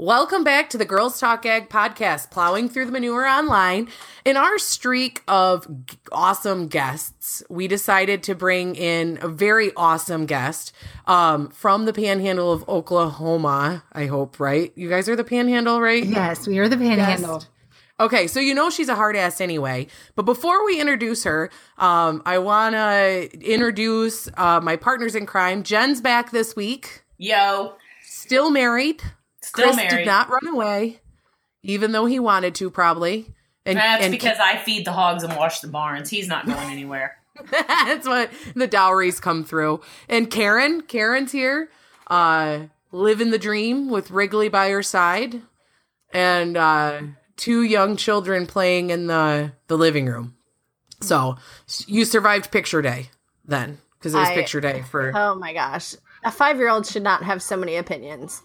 Welcome back to the Girls Talk Ag podcast, plowing through the manure online. In our streak of g- awesome guests, we decided to bring in a very awesome guest um, from the panhandle of Oklahoma. I hope, right? You guys are the panhandle, right? Yes, we are the panhandle. Okay, so you know she's a hard ass anyway. But before we introduce her, um, I want to introduce uh, my partners in crime. Jen's back this week, Yo, still married. Still Chris married. did not run away, even though he wanted to, probably. And That's and because I feed the hogs and wash the barns. He's not going anywhere. that's what the dowries come through. And Karen, Karen's here, uh, living the dream with Wrigley by her side, and uh, two young children playing in the the living room. So you survived picture day then, because it was I- picture day for. Oh my gosh. A five year old should not have so many opinions.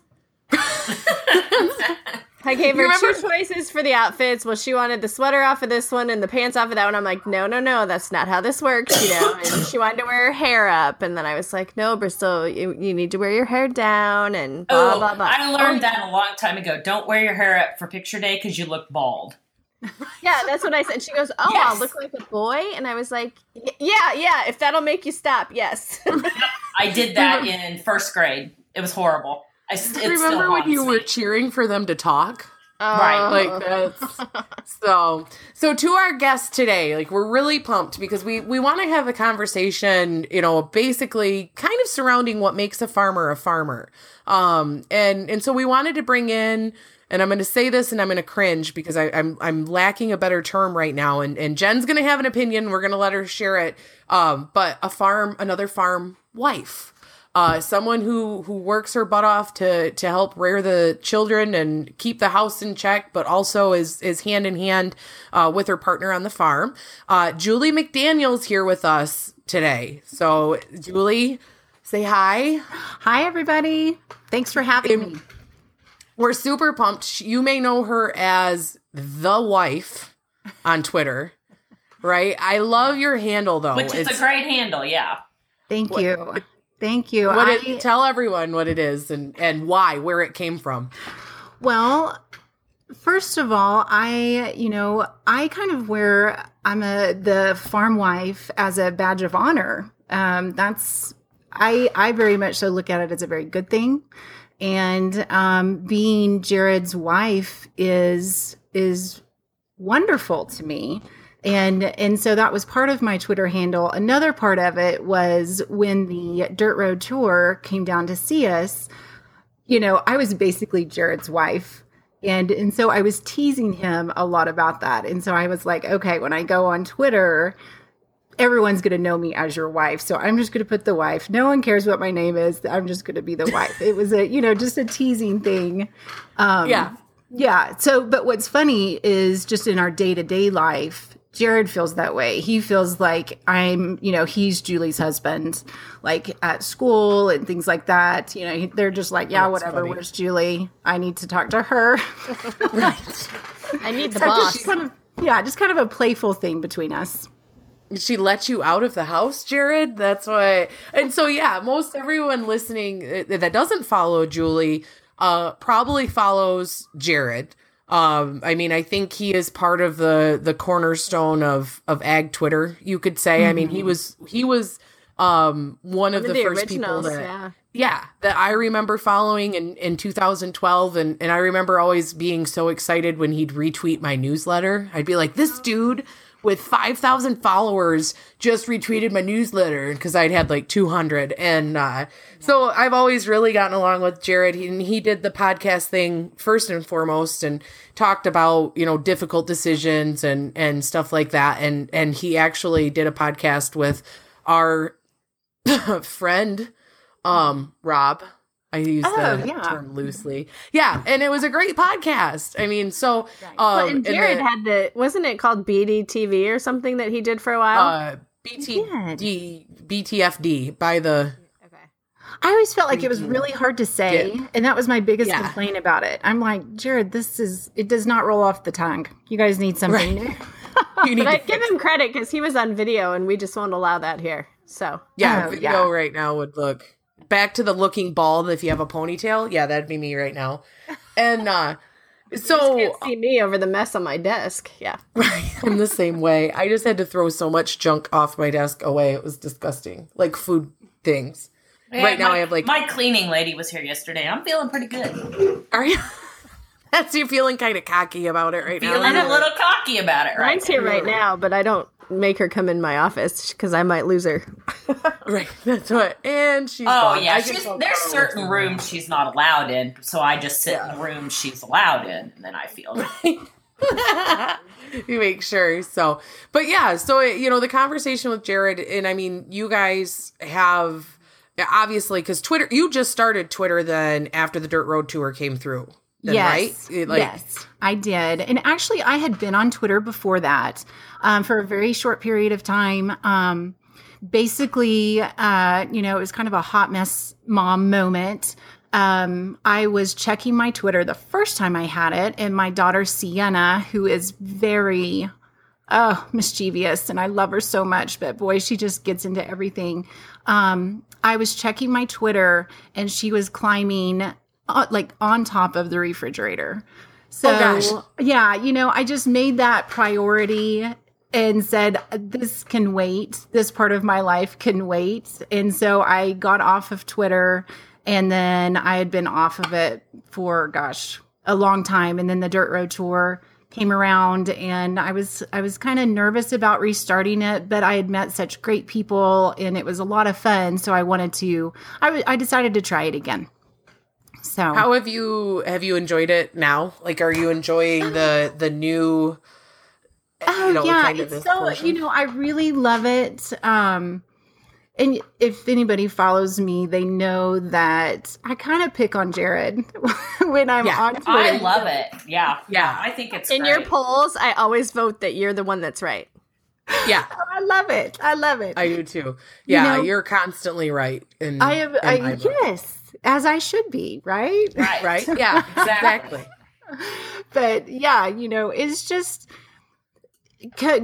I gave her You two remember- choices for the outfits. Well, she wanted the sweater off of this one and the pants off of that one. I'm like, no, no, no, that's not how this works, you know. And she wanted to wear her hair up, and then I was like, no, Bristol, you, you need to wear your hair down, and blah Oh, blah blah. I learned oh. that a long time ago. Don't wear your hair up for picture day because you look bald. Yeah, that's what I said. She goes, oh, Yes. I'll look like a boy, and I was like, yeah, yeah. If that'll make you stop, yes. I did that in first grade. It was horrible. I s- it still Remember when haunts you were cheering for them to talk? Right, like that's so so to our guest today like we're really pumped because we we want to have a conversation you know basically kind of surrounding what makes a farmer a farmer. Um and and so we wanted to bring in and I'm going to say this and I'm going to cringe because I, I'm I'm lacking a better term right now and and Jen's going to have an opinion we're going to let her share it. Um but a farm another farm wife uh, someone who who works her butt off to to help rear the children and keep the house in check, but also is is hand in hand uh, with her partner on the farm. Uh, Julie McDaniel's here with us today. So Julie, say hi. Hi, everybody. Thanks for having me. We're super pumped. You may know her as the wife on Twitter, right? I love your handle though. Which is a great handle, yeah. Thank you. Thank you. what I, it, tell everyone what it is and and why, where it came from. well, first of all, I, you know, I kind of wear I'm a the farm wife as a badge of honor. Um, that's I I very much so look at it as a very good thing. And um, being Jared's wife is is wonderful to me. And and so that was part of my Twitter handle. Another part of it was when the Dirt Road Tour came down to see us, you know, I was basically Jared's wife. And and so I was teasing him a lot about that. And so I was like, okay, when I go on Twitter, everyone's going to know me as your wife. So I'm just going to put the wife. No one cares what my name is. I'm just going to be the wife. It was a, you know, just a teasing thing. Um, Yeah. yeah. So, but what's funny is just in our day to day life, Jared feels that way. He feels like I'm, you know, he's Julie's husband, like at school and things like that. You know, they're just like, yeah, That's whatever. funny. Where's Julie? I need to talk to her. Right. I need the So boss. just kind of, yeah, just kind of a playful thing between us. She let you out of the house, Jared? That's why. And so, yeah, most everyone listening uh, that doesn't follow Julie uh, probably follows Jared. Um, I mean, I think he is part of the the cornerstone of of ag Twitter. You could say. I mean, he was he was um one of One the, of the first people that yeah. yeah that i remember following in, in 2012 and, and i remember always being so excited when he'd retweet my newsletter i'd be like this dude with 5000 followers just retweeted my newsletter because i'd had like 200 and uh, so i've always really gotten along with jared. He, and he did the podcast thing first and foremost and talked about you know difficult decisions and and stuff like that and and he actually did a podcast with our friend um rob i use Oh, the yeah. term loosely yeah and it was a great podcast i mean so um Well, and and Jared the- had the wasn't it called BDTV or something that he did for a while? uh BTD BTFD by the I always felt like it was really hard to say, Yeah. and that was my biggest Yeah. complaint about it. I'm like, Jared, this is it does not roll off the tongue. You guys need something new. you need but to I give him credit because he was on video, and we just won't allow that here. So yeah Oh, video yeah. right now would look back to the looking bald if you have a ponytail yeah that'd be me right now and uh You so can't see me over the mess on my desk. Yeah. I'm the same way. I just had to throw so much junk off my desk away. It was disgusting. Like food things. Right now my, I have, like- my cleaning lady was here yesterday. I'm feeling pretty good. Are you? That's you feeling kind of cocky about it right Feeling now. Feeling a little cocky about it, right? Mine's here right now, but I don't make her come in my office because I might lose her. Right. That's what. And she's. Oh gone. yeah, she's, can there's certain what's rooms she's not allowed in, so I just sit in the room she's allowed in, and then I feel you make sure. So, but yeah, so you know the conversation with Jared, and I mean, you guys have obviously because Twitter, you just started Twitter then after the Dirt Road tour came through, then, yes. right? It, like, yes, I did. And actually, I had been on Twitter before that um, for a very short period of time. Um, basically, uh, you know, it was kind of a hot mess mom moment. Um, I was checking my Twitter the first time I had it, and my daughter Sienna, who is very oh mischievous and i love her so much but boy she just gets into everything um i was checking my twitter and she was climbing uh, like on top of the refrigerator so Oh, gosh. yeah you know i just made that priority and said this can wait this part of my life can wait and so i got off of twitter and then i had been off of it for gosh a long time and then the dirt road tour came around and I was I was kind of nervous about restarting it but I had met such great people and it was a lot of fun so I wanted to I, I decided to try it again. So How have you have you enjoyed it now? Like, are you enjoying the the new? Oh you know, yeah, kind of it's so portion? you know I really love it. Um, and if anybody follows me, they know that I kind of pick on Jared when I'm Yeah. on Twitter. I love it. Yeah, Yeah. I think it's In great. your polls, I always vote that you're the one that's right. Yeah, I love it. I love it. I do too. Yeah, know- you are constantly right. In, I am. I, my yes, as I should be. Right. right, right. Yeah, Exactly. exactly. but yeah, you know, it's just c-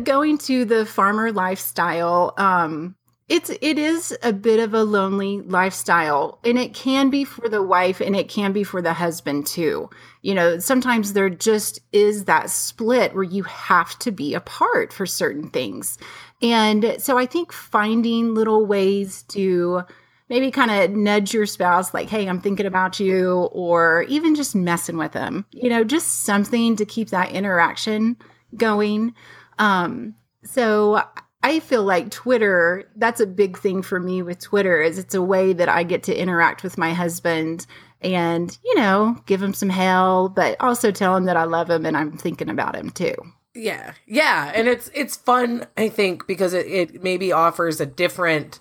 going to the farmer lifestyle. Um, it's it is a bit of a lonely lifestyle, and it can be for the wife, and it can be for the husband too. You know, sometimes there just is that split where you have to be apart for certain things, and so I think finding little ways to maybe kind of nudge your spouse like hey i'm thinking about you or even just messing with them you know just something to keep that interaction going um so i feel like twitter that's a big thing for me with twitter is it's a way that i get to interact with my husband and you know give him some hell but also tell him that i love him and i'm thinking about him too. Yeah, yeah, and it's it's fun. I think because it it maybe offers a different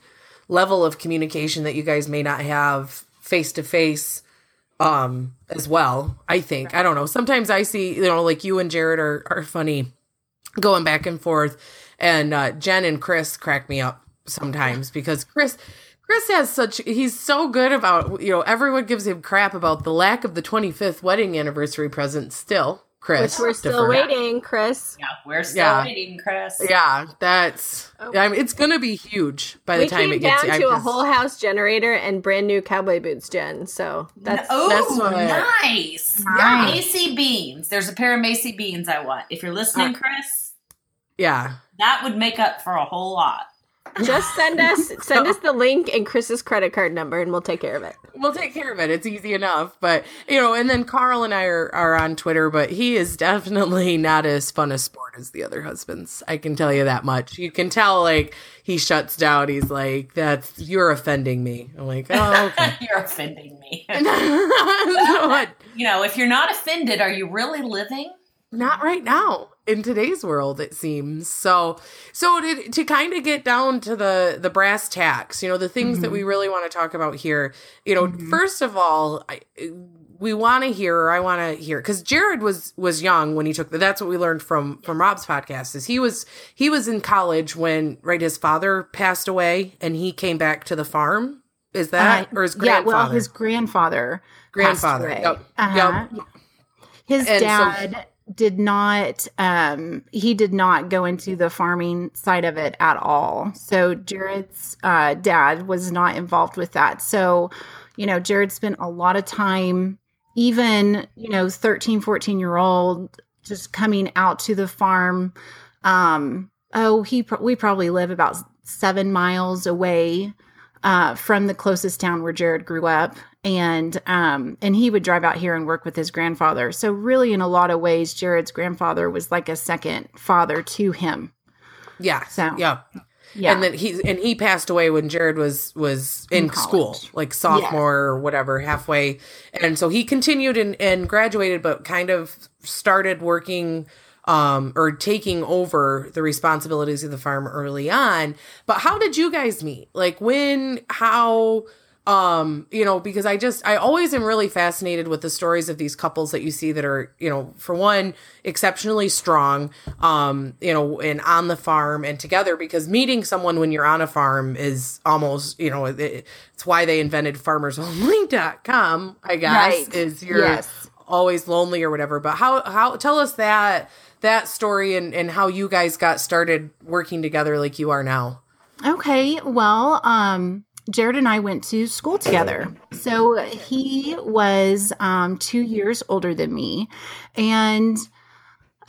level of communication that you guys may not have face to face um as well i think. I don't know. Sometimes i see you know like you and jared are are funny going back and forth and uh jen and chris crack me up sometimes because chris chris has such he's so good about you know everyone gives him crap about the lack of the 25th wedding anniversary present still chris Which we're still defer. waiting, Chris. Yeah, we're still Yeah. waiting, Chris. yeah that's i mean it's gonna be huge by the We time came it gets down I'm to a just- whole house generator and brand new cowboy boots, Jen. So that's oh, that's what- nice. Nice. Macie Beans. There's a pair of Macie Beans I want. If you're listening, Chris, yeah that would make up for a whole lot. just send us send us the link and Chris's credit card number, and we'll take care of it. we'll take care of it. It's easy enough. But you know, and then Carl and I are, are on Twitter, but he is definitely not as fun a sport as the other husbands. I can tell you that much. You can tell like he shuts down. He's like, That's you're offending me. I'm like, Oh, okay. You're offending me. What? you know, if you're not offended, are you really living? Not right now in today's world it seems. So so to, to kind of get down to the the brass tacks you know the things that we really want to talk about here you know first of all I, we want to hear or i want to hear because jared was was young when he took the that's what we learned from from rob's podcast is he was he was in college when right his father passed away and he came back to the farm. Is that Uh, or his yeah well his grandfather grandfather yep, Uh-huh. yep. his And so- dad did not um he did not go into the farming side of it at all so jared's uh dad was not involved with that so you know jared spent a lot of time even, you know, 13, 14 year old just coming out to the farm. Um, oh, he, pro- we probably live about seven miles away uh, from the closest town where Jared grew up. And um, and he would drive out here and work with his grandfather. So really, in a lot of ways, Jared's grandfather was like a second father to him. Yeah. So- yeah. Yeah, And then he and he passed away when Jared was was in, In school, like sophomore or whatever, halfway. And so he continued and, and graduated, but kind of started working um or taking over the responsibilities of the farm early on. But how did you guys meet? Like when, how um you know because i just i always am really fascinated with the stories of these couples that you see that are you know for one exceptionally strong um you know and on the farm and together because meeting someone when you're on a farm is almost you know it, it's why they invented farmersonly.com i guess Right. is you're Yes. always lonely or whatever but how how tell us that that story and and how you guys got started working together like you are now Okay, well, um, Jared and I went to school together. So he was um, two years older than me. And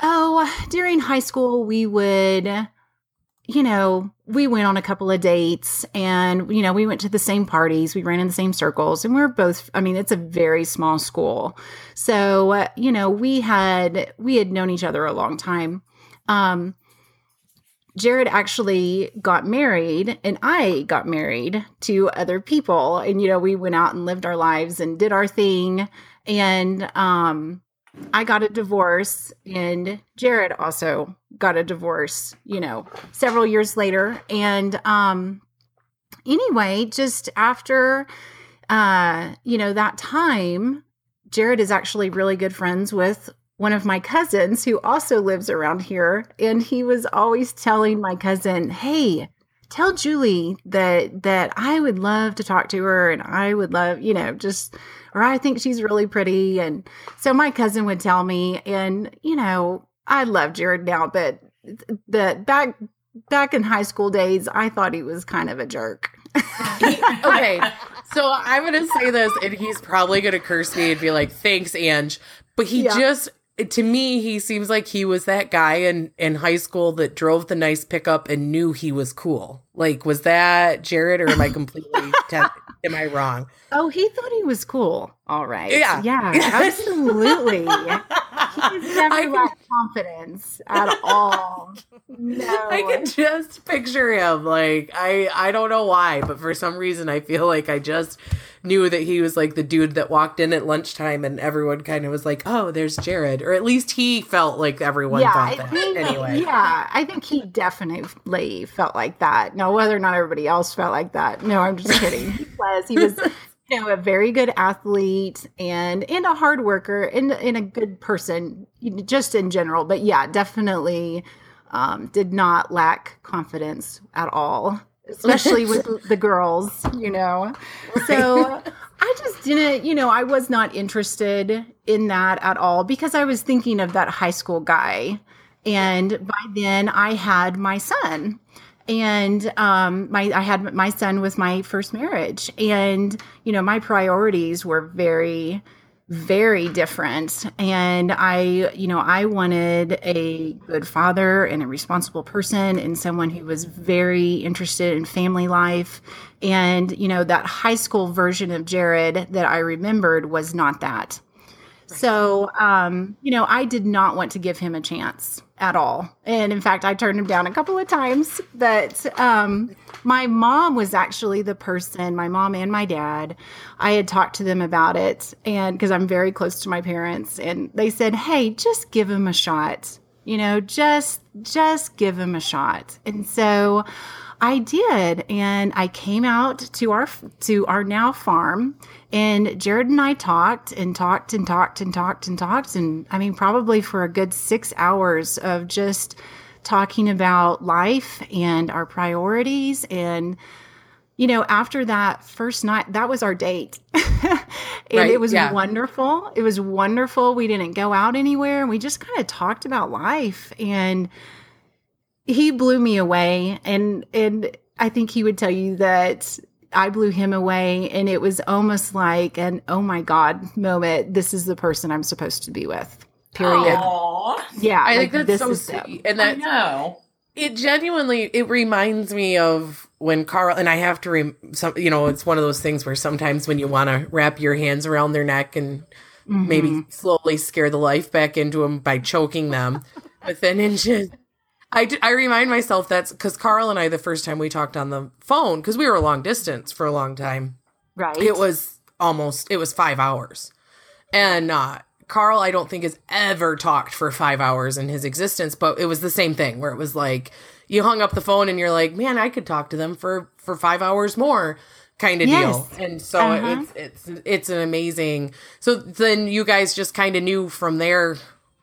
oh, during high school, we would, you know, we went on a couple of dates and, you know, we went to the same parties, we ran in the same circles, and we are both, I mean, it's a very small school. So, uh, you know, we had, we had known each other a long time. Um, Jared actually got married and I got married to other people. And, you know, we went out and lived our lives and did our thing. And um, I got a divorce and Jared also got a divorce, you know, several years later. And um, anyway, just after, uh, you know, that time, Jared is actually really good friends with one of my cousins who also lives around here. And he was always telling my cousin, Hey, tell Julie that that I would love to talk to her and I would love, you know, just or I think she's really pretty. And so my cousin would tell me, and you know, I love Jared now, but the back back in high school days, I thought he was kind of a jerk. okay, so I'm gonna say this, and he's probably gonna curse me and be like, "Thanks, Ange," but he Yeah. just. To me, he seems like he was that guy in, in high school that drove the nice pickup and knew he was cool. Like, was that Jared, or am I completely te- am I wrong? Oh, he thought he was cool. All right. Yeah. Yeah, absolutely. He's never I can- lacked confidence at all. No. I can just picture him. Like I I don't know why, but for some reason I feel like I just knew that he was like the dude that walked in at lunchtime and everyone kind of was like, "Oh, there's Jared." Or at least he felt like everyone yeah, thought I that. think, anyway. yeah, I think he definitely felt like that. Now, whether or not everybody else felt like that, no, I'm just kidding. He was, he was, you know, a very good athlete and and a hard worker and and a good person, just in general. But yeah, definitely um, did not lack confidence at all, especially with the girls, you know. So I just didn't, you know, I was not interested in that at all because I was thinking of that high school guy. And by then I had my son. And um my I had my son with my first marriage. And, you know, my priorities were very very different. And i you know i wanted a good father and a responsible person and someone who was very interested in family life. And you know that high school version of jared that i remembered was not that so um you know i did not want to give him a chance at all. And in fact i turned him down a couple of times but um my mom was actually the person my mom and my dad i had talked to them about it. And because i'm very close to my parents and they said hey just give him a shot you know just just give him a shot. And so i did and i came out to our to our now farm and jared and i talked and talked and talked and talked and talked and i mean probably for a good six hours of just talking about life and our priorities and you know after that first night that was our date. And Right, it was yeah. wonderful. It was wonderful. We didn't go out anywhere and we just kind of talked about life and he blew me away and and i think he would tell you that I blew him away, and it was almost like an oh my god moment. This is the person I'm supposed to be with. Period. Aw, Yeah, I like, think that's this so is them. sweet. And I that know. it genuinely it reminds me of when Carl and I have to rem- some you know it's one of those things where sometimes when you want to wrap your hands around their neck and Mm-hmm. maybe slowly scare the life back into them by choking them within inches. I, d- I remind myself that's because Carl and I the first time we talked on the phone because we were a long distance for a long time right. it was almost it was five hours and uh carl i don't think has ever talked for five hours in his existence but it was the same thing where it was like you hung up the phone and you're like man i could talk to them for for five hours more kind of Yes. deal and so Uh-huh. it's it's it's an amazing so then you guys just kind of knew from there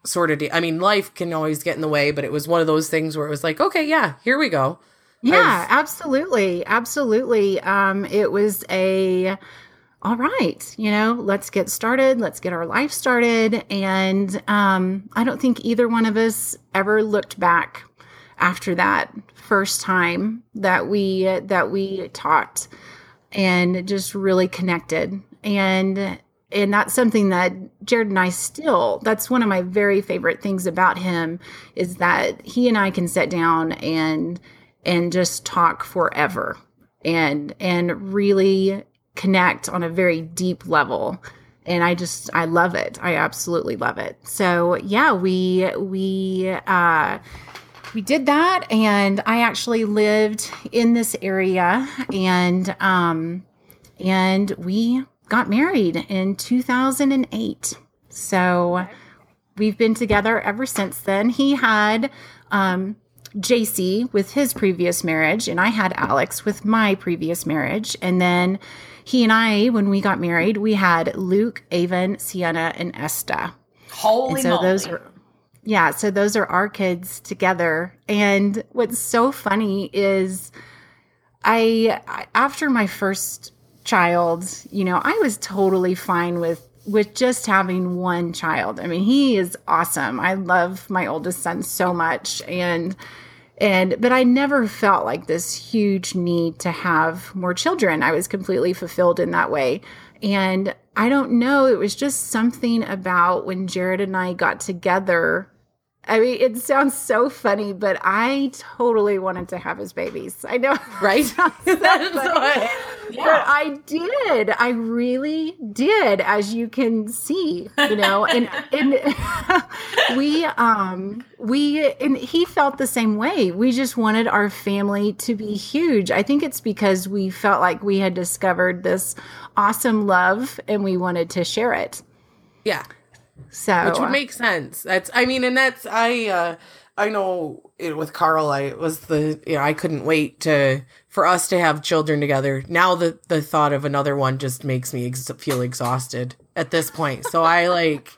sort of de- i mean life can always get in the way but it was one of those things where it was like okay yeah here we go Yeah, absolutely. Absolutely. Um, it was a all right, you know, let's get started, let's get our life started. And um, I don't think either one of us ever looked back after that first time that we that we talked and just really connected. And and that's something that Jared and I still that's one of my very favorite things about him is that he and I can sit down and and just talk forever and and really connect on a very deep level. And i just i love it. I absolutely love it. So yeah we we uh we did that. And i actually lived in this area and um and we got married in 2008 so we've been together ever since then he had um JC with his previous marriage, and I had Alex with my previous marriage. And then he and I, when we got married, we had Luke, Avon, Sienna, and Esta. Holy And so moly. those are, yeah, so those are our kids together. And what's so funny is I, I after my first child, you know, I was totally fine with with just having one child. I mean, he is awesome. I love my oldest son so much and and but I never felt like this huge need to have more children. I was completely fulfilled in that way. And I don't know, it was just something about when Jared and I got together. I mean, it sounds so funny, but I totally wanted to have his babies. I know, right That's but- what- but I did. I really did, as you can see, you know, and and we um we and he felt the same way. We just wanted our family to be huge. I think it's because we felt like we had discovered this awesome love and we wanted to share it. yeah So which would make sense. That's I mean, and that's I uh I know it, with Carl. I was the you know I couldn't wait to for us to have children together. Now the the thought of another one just makes me ex- feel exhausted at this point. So I like.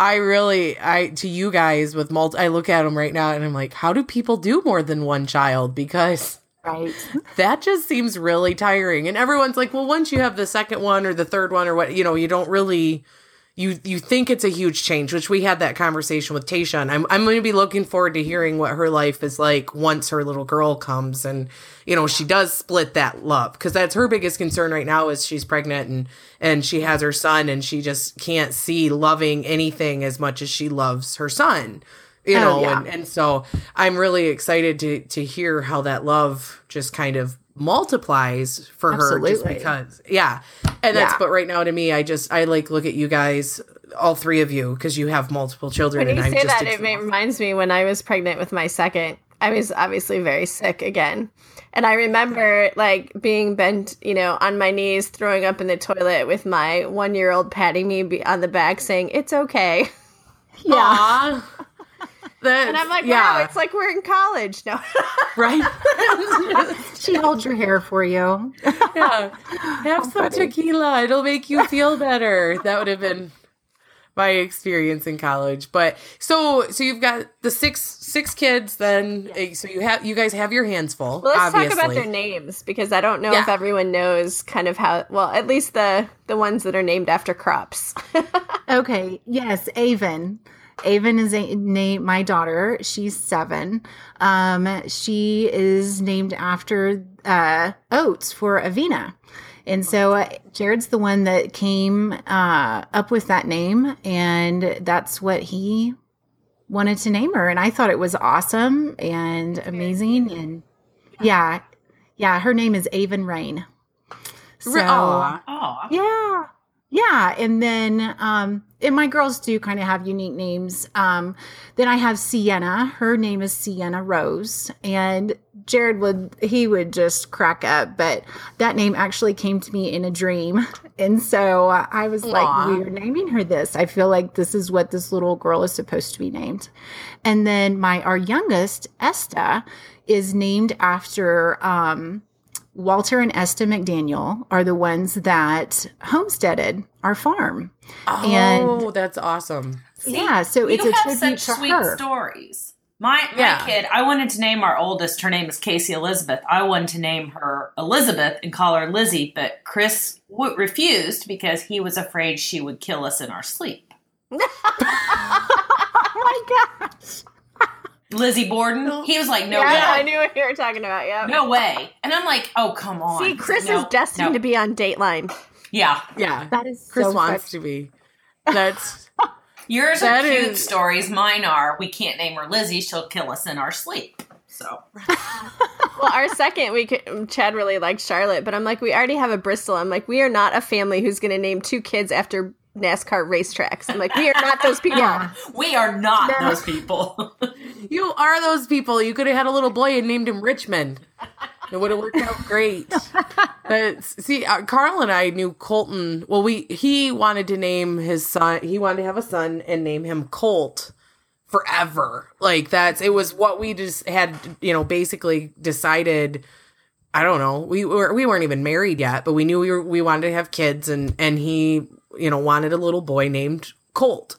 I really, I to you guys with multi. I look at them right now and I'm like, how do people do more than one child? Because right. that just seems really tiring. And everyone's like, well, once you have the second one or the third one or what, you know, you don't really you you think it's a huge change, which we had that conversation with Tasha, and I'm I'm going to be looking forward to hearing what her life is like once her little girl comes, and you know she does split that love because that's her biggest concern right now is she's pregnant and and she has her son and she just can't see loving anything as much as she loves her son, you Oh, know, yeah. and and so I'm really excited to to hear how that love just kind of multiplies for her just because yeah and that's Yeah. but right now to me i just i like look at you guys all three of you because you have multiple children When you say just that, it reminds me when I was pregnant with my second. I was obviously very sick again, and I remember like being bent, you know, on my knees, throwing up in the toilet with my one-year-old patting me on the back, saying "It's okay," Yeah. Aw. That- and I'm like, yeah "Wow, it's like we're in college." No, right She holds your hair for you. yeah have some tequila it'll make you feel better that would have been my experience in college but so so you've got the six six kids then eh, so you have you guys have your hands full well, let's obviously talk about their names because I don't know if everyone knows kind of how. Well, at least the the ones that are named after crops. Okay. Yes, Avon. Avon is a name. My daughter. She's seven. Um, she is named after uh, oats for Avena. And so uh, Jared's the one that came uh, up with that name, and that's what he wanted to name her. And I thought it was awesome and amazing. And yeah, yeah, her name is Avon Rain. So, Aw. Oh, yeah. Yeah. And then um and my girls do kind of have unique names. Um then I have Sienna. Her name is Sienna Rose. And Jared would he would just crack up, but that name actually came to me in a dream. And so I was Aw. like, we're naming her this. I feel like this is what this little girl is supposed to be named. And then my our youngest, Esta, is named after um Walter and Esta McDaniel are the ones that homesteaded our farm. Oh, that's awesome. yeah, so you it's a have tribute such to sweet her. stories. My my Yeah. kid, I wanted to name our oldest. Her name is Casey Elizabeth. I wanted to name her Elizabeth and call her Lizzie, but Chris w- refused because he was afraid she would kill us in our sleep. Oh my gosh. Lizzie Borden. He was like, "No yeah, I way, knew what you were talking about. Yeah. no way," and I'm like, "Oh, come on." See, Chris No, is destined no. to be on Dateline. Yeah, Yeah. That is Chris so wants to be. That's yours That are cute is- stories. Mine are. We can't name her Lizzie; she'll kill us in our sleep. So Well, our second, we could, Chad really liked Charlotte, but I'm like, we already have a Bristol. I'm like, we are not a family who's going to name two kids after NASCAR racetracks. I'm like, we are not those people. Yeah. we are not No. those people. you are those people. You could have had a little boy and named him Richmond. It would have worked out great. But see, uh, Carl and I knew Colton. Well, we he wanted to name his son. He wanted to have a son and name him Colt forever. Like that's it was what we just had. You know, basically decided. I don't know. We were we weren't even married yet, but we knew we were we wanted to have kids, and and he you know wanted a little boy named Colt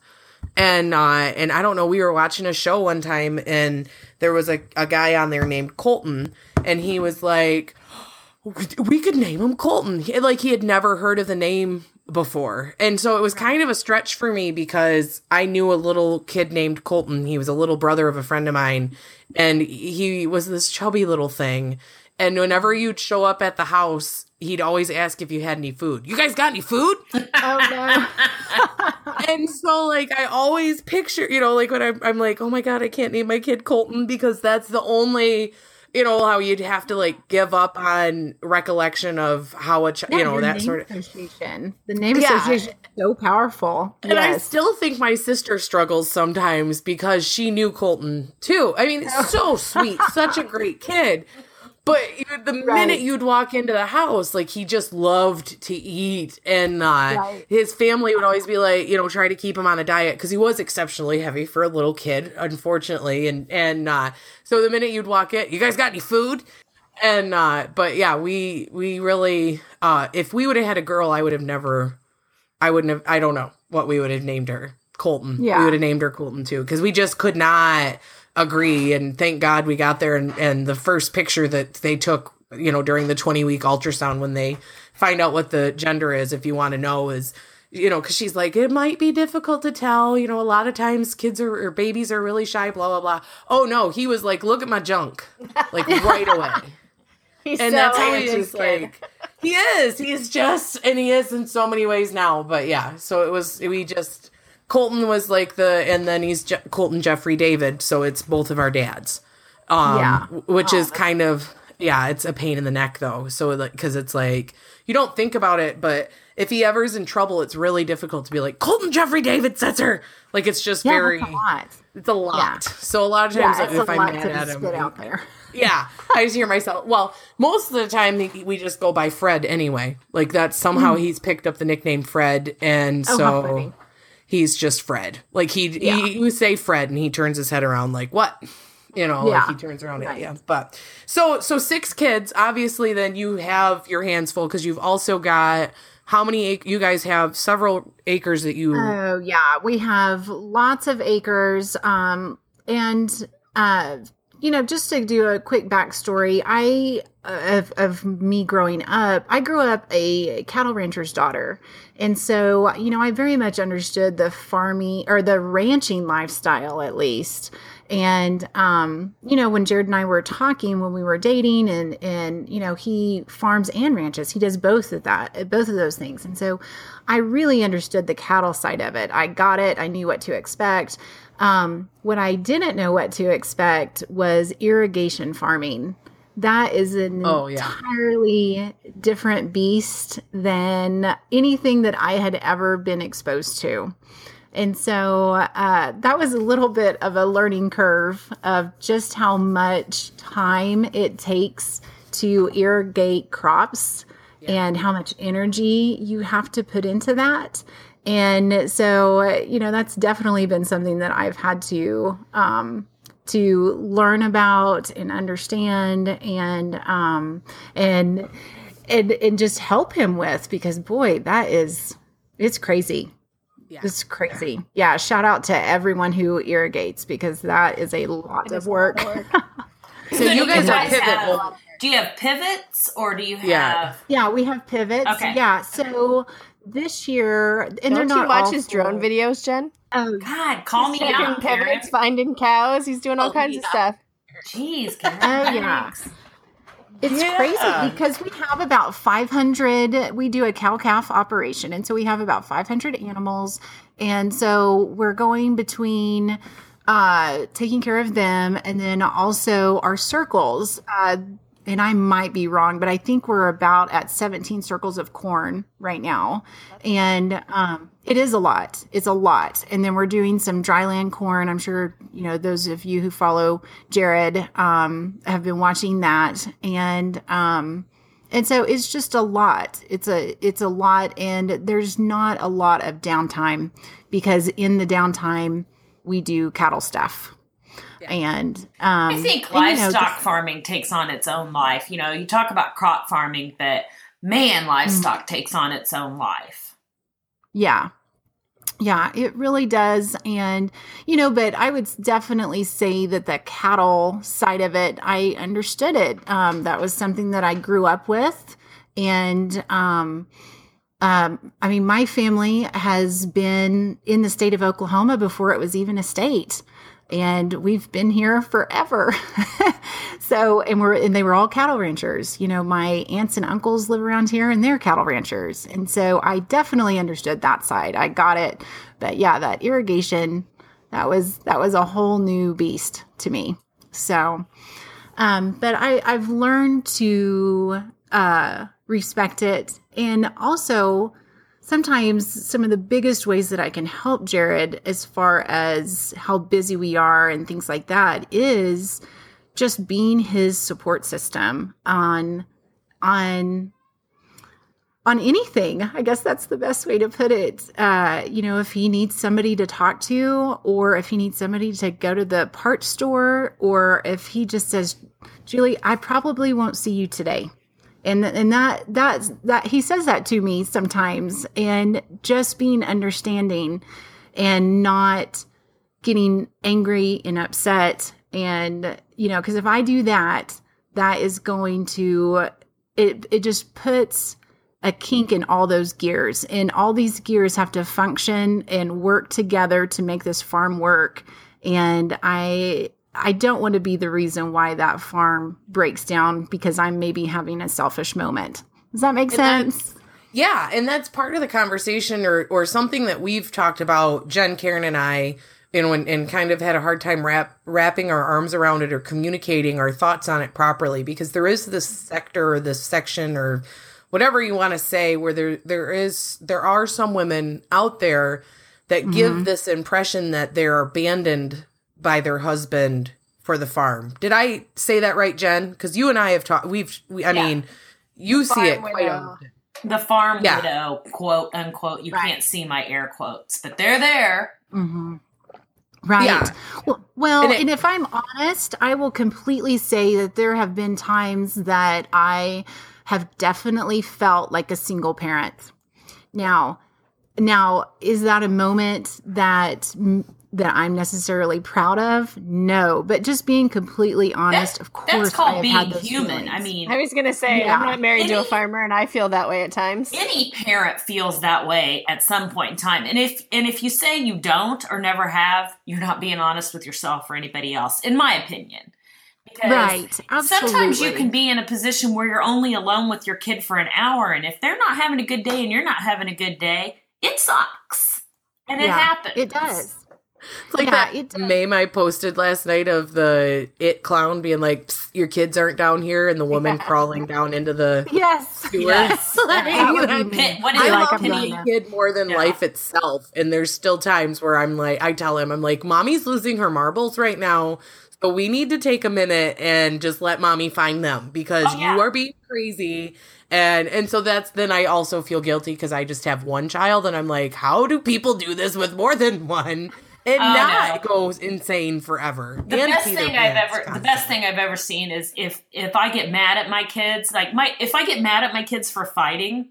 and uh and I don't know, we were watching a show one time and there was a, a guy on there named Colton and he was like we could name him Colton. He- Like he had never heard of the name before. And so it was kind of a stretch for me because I knew a little kid named Colton. He was a little brother of a friend of mine and he was this chubby little thing. And whenever you'd show up at the house, he'd always ask if you had any food. You guys got any food? Oh no. and so like I always picture, you know, like when I'm, I'm like, oh my god, I can't name my kid Colton because that's the only, you know, how you'd have to like give up on recollection of how a, ch- you know, that sort of. association. The name Yeah. association is so powerful. And I still think my sister struggles sometimes because she knew Colton too. I mean, it's so sweet, such a great kid. But you, the Right. minute you'd walk into the house, like he just loved to eat, and uh, Right. his family would always be like, you know, try to keep him on a diet because he was exceptionally heavy for a little kid, unfortunately. And and uh, so the minute you'd walk in, you guys got any food? And uh, but yeah, we we really, uh, if we would have had a girl, I would have never I wouldn't have. I don't know what we would have named her. Colton. Yeah. we would have named her Colton too because we just could not agree. And thank God we got there. And and the first picture that they took, you know, during the twenty week ultrasound when they find out what the gender is, if you want to know, is you know, because she's like, it might be difficult to tell. You know, a lot of times kids are or babies are really shy. Blah blah blah. Oh no, he was like, look at my junk, like right away He's and so that's how he is like he is he's just and he is in so many ways now but yeah so it was we just colton was like the and then he's Je- colton jeffrey david so it's both of our dads um Yeah. which is kind of yeah it's a pain in the neck though so like because it's like you don't think about it but if he ever is in trouble it's really difficult to be like colton jeffrey david setzer like it's just yeah, very a lot. it's a lot so a lot of times Yeah, it's if I'm mad at him out there. yeah, I just hear myself. Well, most of the time we- just go by Fred anyway. Like that somehow he's picked up the nickname Fred, and. Oh, so. He's just Fred. Like he Yeah. he you say Fred, and he turns his head around like what. You know, Yeah. like he turns around at Right. you. But so so six kids. Obviously, then you have your hands full because you've also got how many? ac- You guys have several acres that you. Oh yeah, we have lots of acres. Um, and uh, you know, just to do a quick backstory, I of of me growing up, I grew up a cattle rancher's daughter, and so you know, I very much understood the farming or the ranching lifestyle, at least. And um, you know, when Jared and I were talking when we were dating, and and you know, he farms and ranches. He does both of that, both of those things. And so, I really understood the cattle side of it. I got it. I knew what to expect. Um, what I didn't know what to expect was irrigation farming. That is an Oh, yeah. entirely different beast than anything that I had ever been exposed to. And so uh, that was a little bit of a learning curve of just how much time it takes to irrigate crops and how much energy you have to put into that. And so, you know, that's definitely been something that I've had to um, to learn about and understand and um, and and and just help him with because boy, that is it's crazy. Yeah. It's crazy. Yeah. Shout out to everyone who irrigates because that is a lot of work. So you guys are pivot. have, well, do you have pivots or do you have Yeah. yeah, we have pivots. Okay. Yeah. So this year, and they're Don't not you watch his drone videos, Jen? Oh, God, call me Checking out, Karen. pivots, finding cows. He's doing all Oh, kinds of stuff. Jeez, Karen. Oh, yeah. It's Yeah. crazy because we have about 500 we do a cow calf operation and so we have about 500 animals and so we're going between uh taking care of them and then also our circles uh and I might be wrong, but I think we're about at 17 circles of corn right now. And um, it is a lot. It's a lot. And then we're doing some dryland corn. I'm sure, you know, those of you who follow Jared um, have been watching that. And, um, and so it's just a lot. It's a, it's a lot. And there's not a lot of downtime because in the downtime, we do cattle stuff. And um, I think and, you know, livestock farming takes on its own life. You know, you talk about crop farming, but man, livestock Mm. takes on its own life. Yeah. Yeah, it really does. And, you know, but I would definitely say that the cattle side of it, I understood it. Um, that was something that I grew up with. And, um, um, I mean, my family has been in the state of Oklahoma before it was even a state. And we've been here forever. so, and we're, and they were all cattle ranchers. You know, my aunts and uncles live around here and they're cattle ranchers. And so I definitely understood that side. I got it. But yeah, that irrigation, that was, that was a whole new beast to me. So, um, but I, I've learned to uh, respect it. And also, sometimes some of the biggest ways that I can help Jared as far as how busy we are and things like that is just being his support system on on on anything. I guess that's the best way to put it. Uh, you know, if he needs somebody to talk to, or if he needs somebody to go to the parts store, or if he just says, Julie, I probably won't see you today. And, and that that's that he says that to me sometimes. And just being understanding and not getting angry and upset and you know because if i do that that is going to it it just puts a kink in all those gears. And all these gears have to function and work together to make this farm work. And i i don't want to be the reason why that farm breaks down because i'm maybe having a selfish moment. Does that make And sense? Yeah, and that's part of the conversation or or something that we've talked about, Jen, Karen, and I, you know, and, and kind of had a hard time wrap wrapping our arms around it or communicating our thoughts on it properly because there is this sector or this section or whatever you want to say where there there is there are some women out there that give mm-hmm. this impression that they're abandoned by their husband for the farm. Did I say that right, Jen? Because you and I have talked. We've, we, I Yeah. mean, you see it farm quite widow. often. The farm Yeah. widow, quote unquote. You Right. can't see my air quotes, but they're there. Mm-hmm. Right. Yeah. Well, well And and, if I'm honest, I will completely say that there have been times that I have definitely felt like a single parent. Now, now is that a moment that m- that I'm necessarily proud of. No, but just being completely honest, of course, That's called I have being had those human. I mean, I was gonna say Yeah. I'm not married to a farmer, and I feel that way at times. any parent feels that way at some point in time and if and if you say you don't or never have you're not being honest with yourself or anybody else in my opinion because right, absolutely. sometimes you can be in a position where you're only alone with your kid for an hour and if they're not having a good day and you're not having a good day it sucks and it happens It does. It's like Yeah, that meme I posted last night of the it clown being like, "Your kids aren't down here," and the woman crawling down into the Yes. sewer. Yes. Like, That would me. Pit- what is I like love I'm my gonna- kid more than Yeah. life itself, and there's still times where I'm like, I tell him, I'm like, "Mommy's losing her marbles right now." So we need to take a minute and just let mommy find them because Oh, yeah. you are being crazy. And and so that's then I also feel guilty because I just have one child and I'm like, how do people do this with more than one and Oh, not no. go insane forever? the And best Peter thing I've ever the best thing I've ever seen is if if I get mad at my kids, like my if I get mad at my kids for fighting,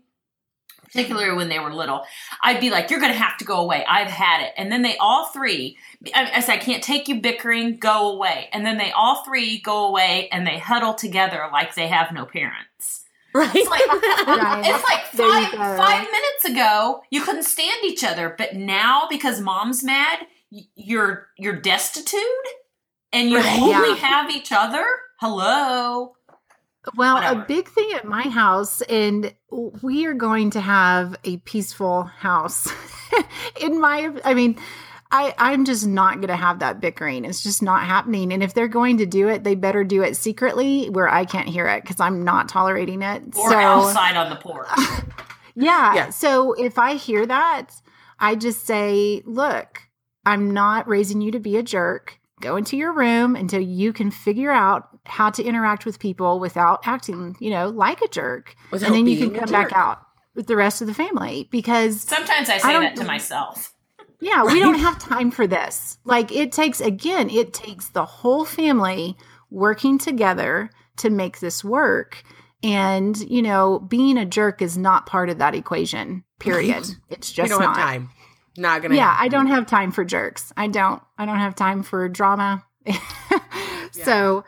particularly when they were little, I'd be like, "You're going to have to go away. I've had it." And then they all three, I, I said, "I can't take you bickering. Go away." And then they all three go away and they huddle together like they have no parents. right. It's like Right. it's like five, five minutes ago you couldn't stand each other, but now because mom's mad, you're you're destitute and you Right. only Yeah. have each other. Hello. Well, Whatever. a big thing at my house, and we are going to have a peaceful house. In my, I mean, I, I'm just not going to have that bickering. It's just not happening. And if they're going to do it, they better do it secretly where I can't hear it because I'm not tolerating it. Or so, outside on the porch. yeah. Yeah. So if I hear that, I just say, look, I'm not raising you to be a jerk. Go into your room until you can figure out how to interact with people without acting, you know, like a jerk. Without and then you can come back out with the rest of the family because Sometimes I say don't- that to myself. yeah, we don't have time for this. Like it takes again, it takes the whole family working together to make this work. And, you know, being a jerk is not part of that equation. Period. It's You just don't not. have time. Not gonna. Yeah, happen. I don't have time for jerks. I don't. I don't have time for drama. So,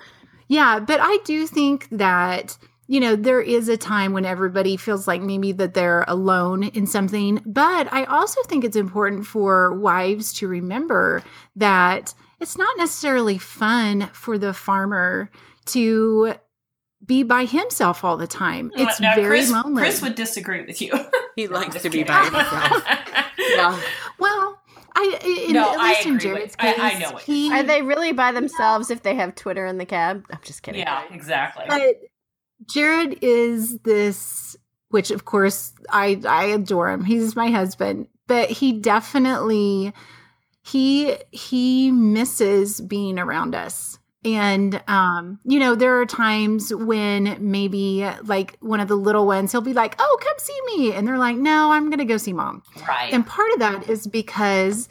yeah, but I do think that you know there is a time when everybody feels like maybe that they're alone in something, but I also think it's important for wives to remember that it's not necessarily fun for the farmer to be by himself all the time. It's Now, very Chris, lonely. Chris would disagree with you. He No, likes just to be by himself. yeah. well, I in, No, at I least in agree with- Jared's I- case, I know he, Are they really by themselves if they have Twitter in the cab? I'm just kidding. yeah, exactly. But Jared is this, which of course I I adore him. He's my husband, but he definitely he he misses being around us. And um, you know, there are times when maybe like one of the little ones, he'll be like, "Oh, come see me," and they're like, "No, I'm going to go see mom." Right. And part of that is because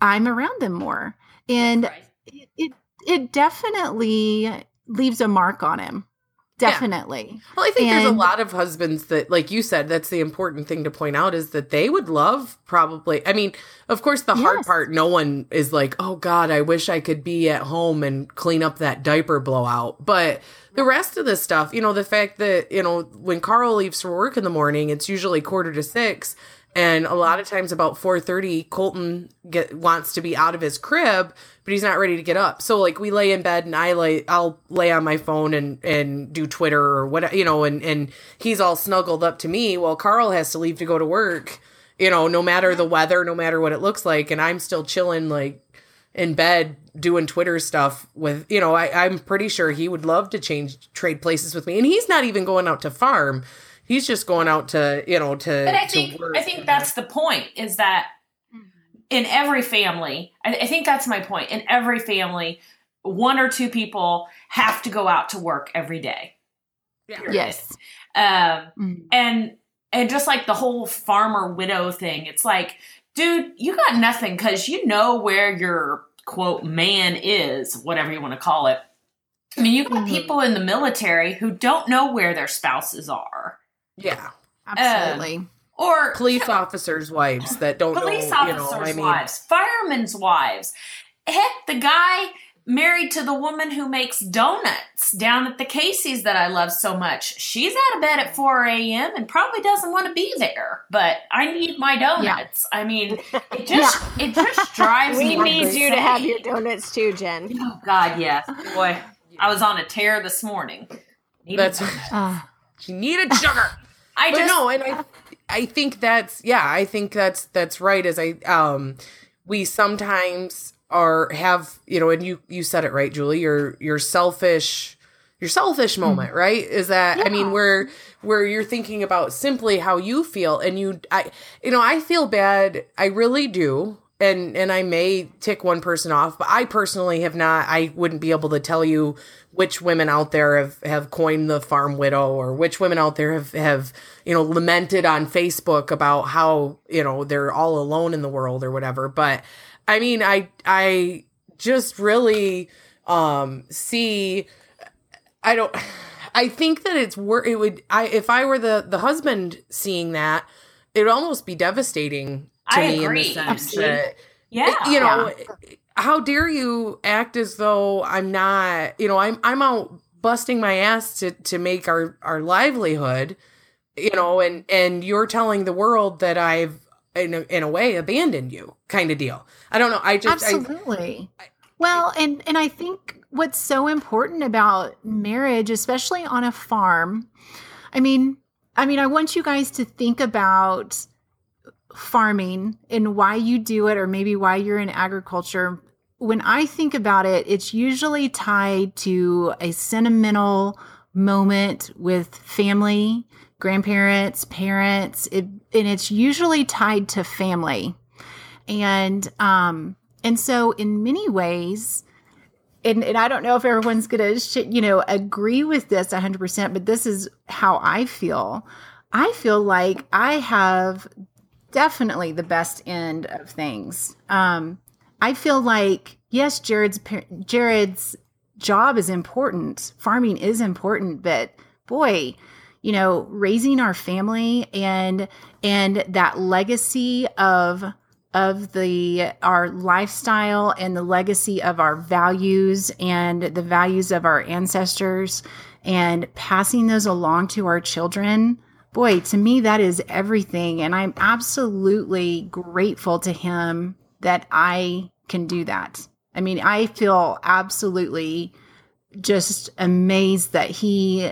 I'm around them more, and Right. it it, it definitely leaves a mark on him. Definitely. Well, I think there's a lot of husbands that, like you said, that's the important thing to point out is that they would love probably. I mean, of course, the hard part, no one is like, oh God, I wish I could be at home and clean up that diaper blowout. But the rest of the stuff, you know, the fact that, you know, when Carl leaves for work in the morning, it's usually quarter to six. And a lot of times about 4:30 Colton get wants to be out of his crib, but he's not ready to get up. So like we lay in bed and I lay I'll lay on my phone and and do Twitter or what you know and and he's all snuggled up to me while Carl has to leave to go to work. You know, no matter the weather, no matter what it looks like and I'm still chilling like in bed doing Twitter stuff with you know, I, I'm pretty sure he would love to change trade places with me. And he's not even going out to farm. He's just going out to, you know, to But I to think work. I think that's the point is that in every family, I, I think that's my point. In every family, one or two people have to go out to work every day. period. Yes. Um, Mhm. and and just like the whole farmer widow thing, it's like, dude, you got nothing because you know where your quote man is, whatever you want to call it. I mean, you got Mhm. people in the military who don't know where their spouses are. Yeah. Absolutely. or police officers' wives that don't police know, officers' you know, I mean, wives, firemen's wives. Heck, the guy married to the woman who makes donuts down at the Casey's that I love so much. She's out of bed at 4 a.m. and probably doesn't want to be there, but I need my donuts. I mean, it just it just drives We me. need you to have your donuts too, Jen. Oh God, yes, boy. I was on a tear this morning. Needed that's donuts. Ah. you needed sugar. I but just no, and I I think that's yeah, I think that's that's right. As I um, we sometimes are have you know, and you you said it right, Julie. Your your selfish your selfish moment, right? Is that I mean, where where you're thinking about simply how you feel, and you I you know I feel bad. I really do. And, and I may tick one person off, but I personally have not. I wouldn't be able to tell you which women out there have, have coined the farm widow or which women out there have, have, you know, lamented on Facebook about how, you know, they're all alone in the world or whatever. But I mean, I, I just really, um, see, I don't, I think that it's worth. it would, I, if I were the, the husband seeing that, it would almost be devastating I me in agree. the sense Absolutely. that, yeah. you know how dare you act as though i'm not you know i'm i'm out busting my ass to to make our our livelihood you know and and you're telling the world that i've in a, in a way abandoned you kind of deal i don't know i just I, Absolutely. well, and and I think what's so important about marriage, especially on a farm, I mean, I mean, I want you guys to think about farming and why you do it or maybe why you're in agriculture. When I think about it, it's usually tied to a sentimental moment with family, grandparents, parents, it, and it's usually tied to family. And um and so in many ways and, and I don't know if everyone's going to sh- you know agree with this 100% but this is how I feel. I feel like I have definitely the best end of things. Um I feel like yes Jared's Jared's job is important. Farming is important, but boy, you know, raising our family and and that legacy of of the our lifestyle and the legacy of our values and the values of our ancestors and passing those along to our children boy to me that is everything and i'm absolutely grateful to him that i can do that i mean i feel absolutely just amazed that he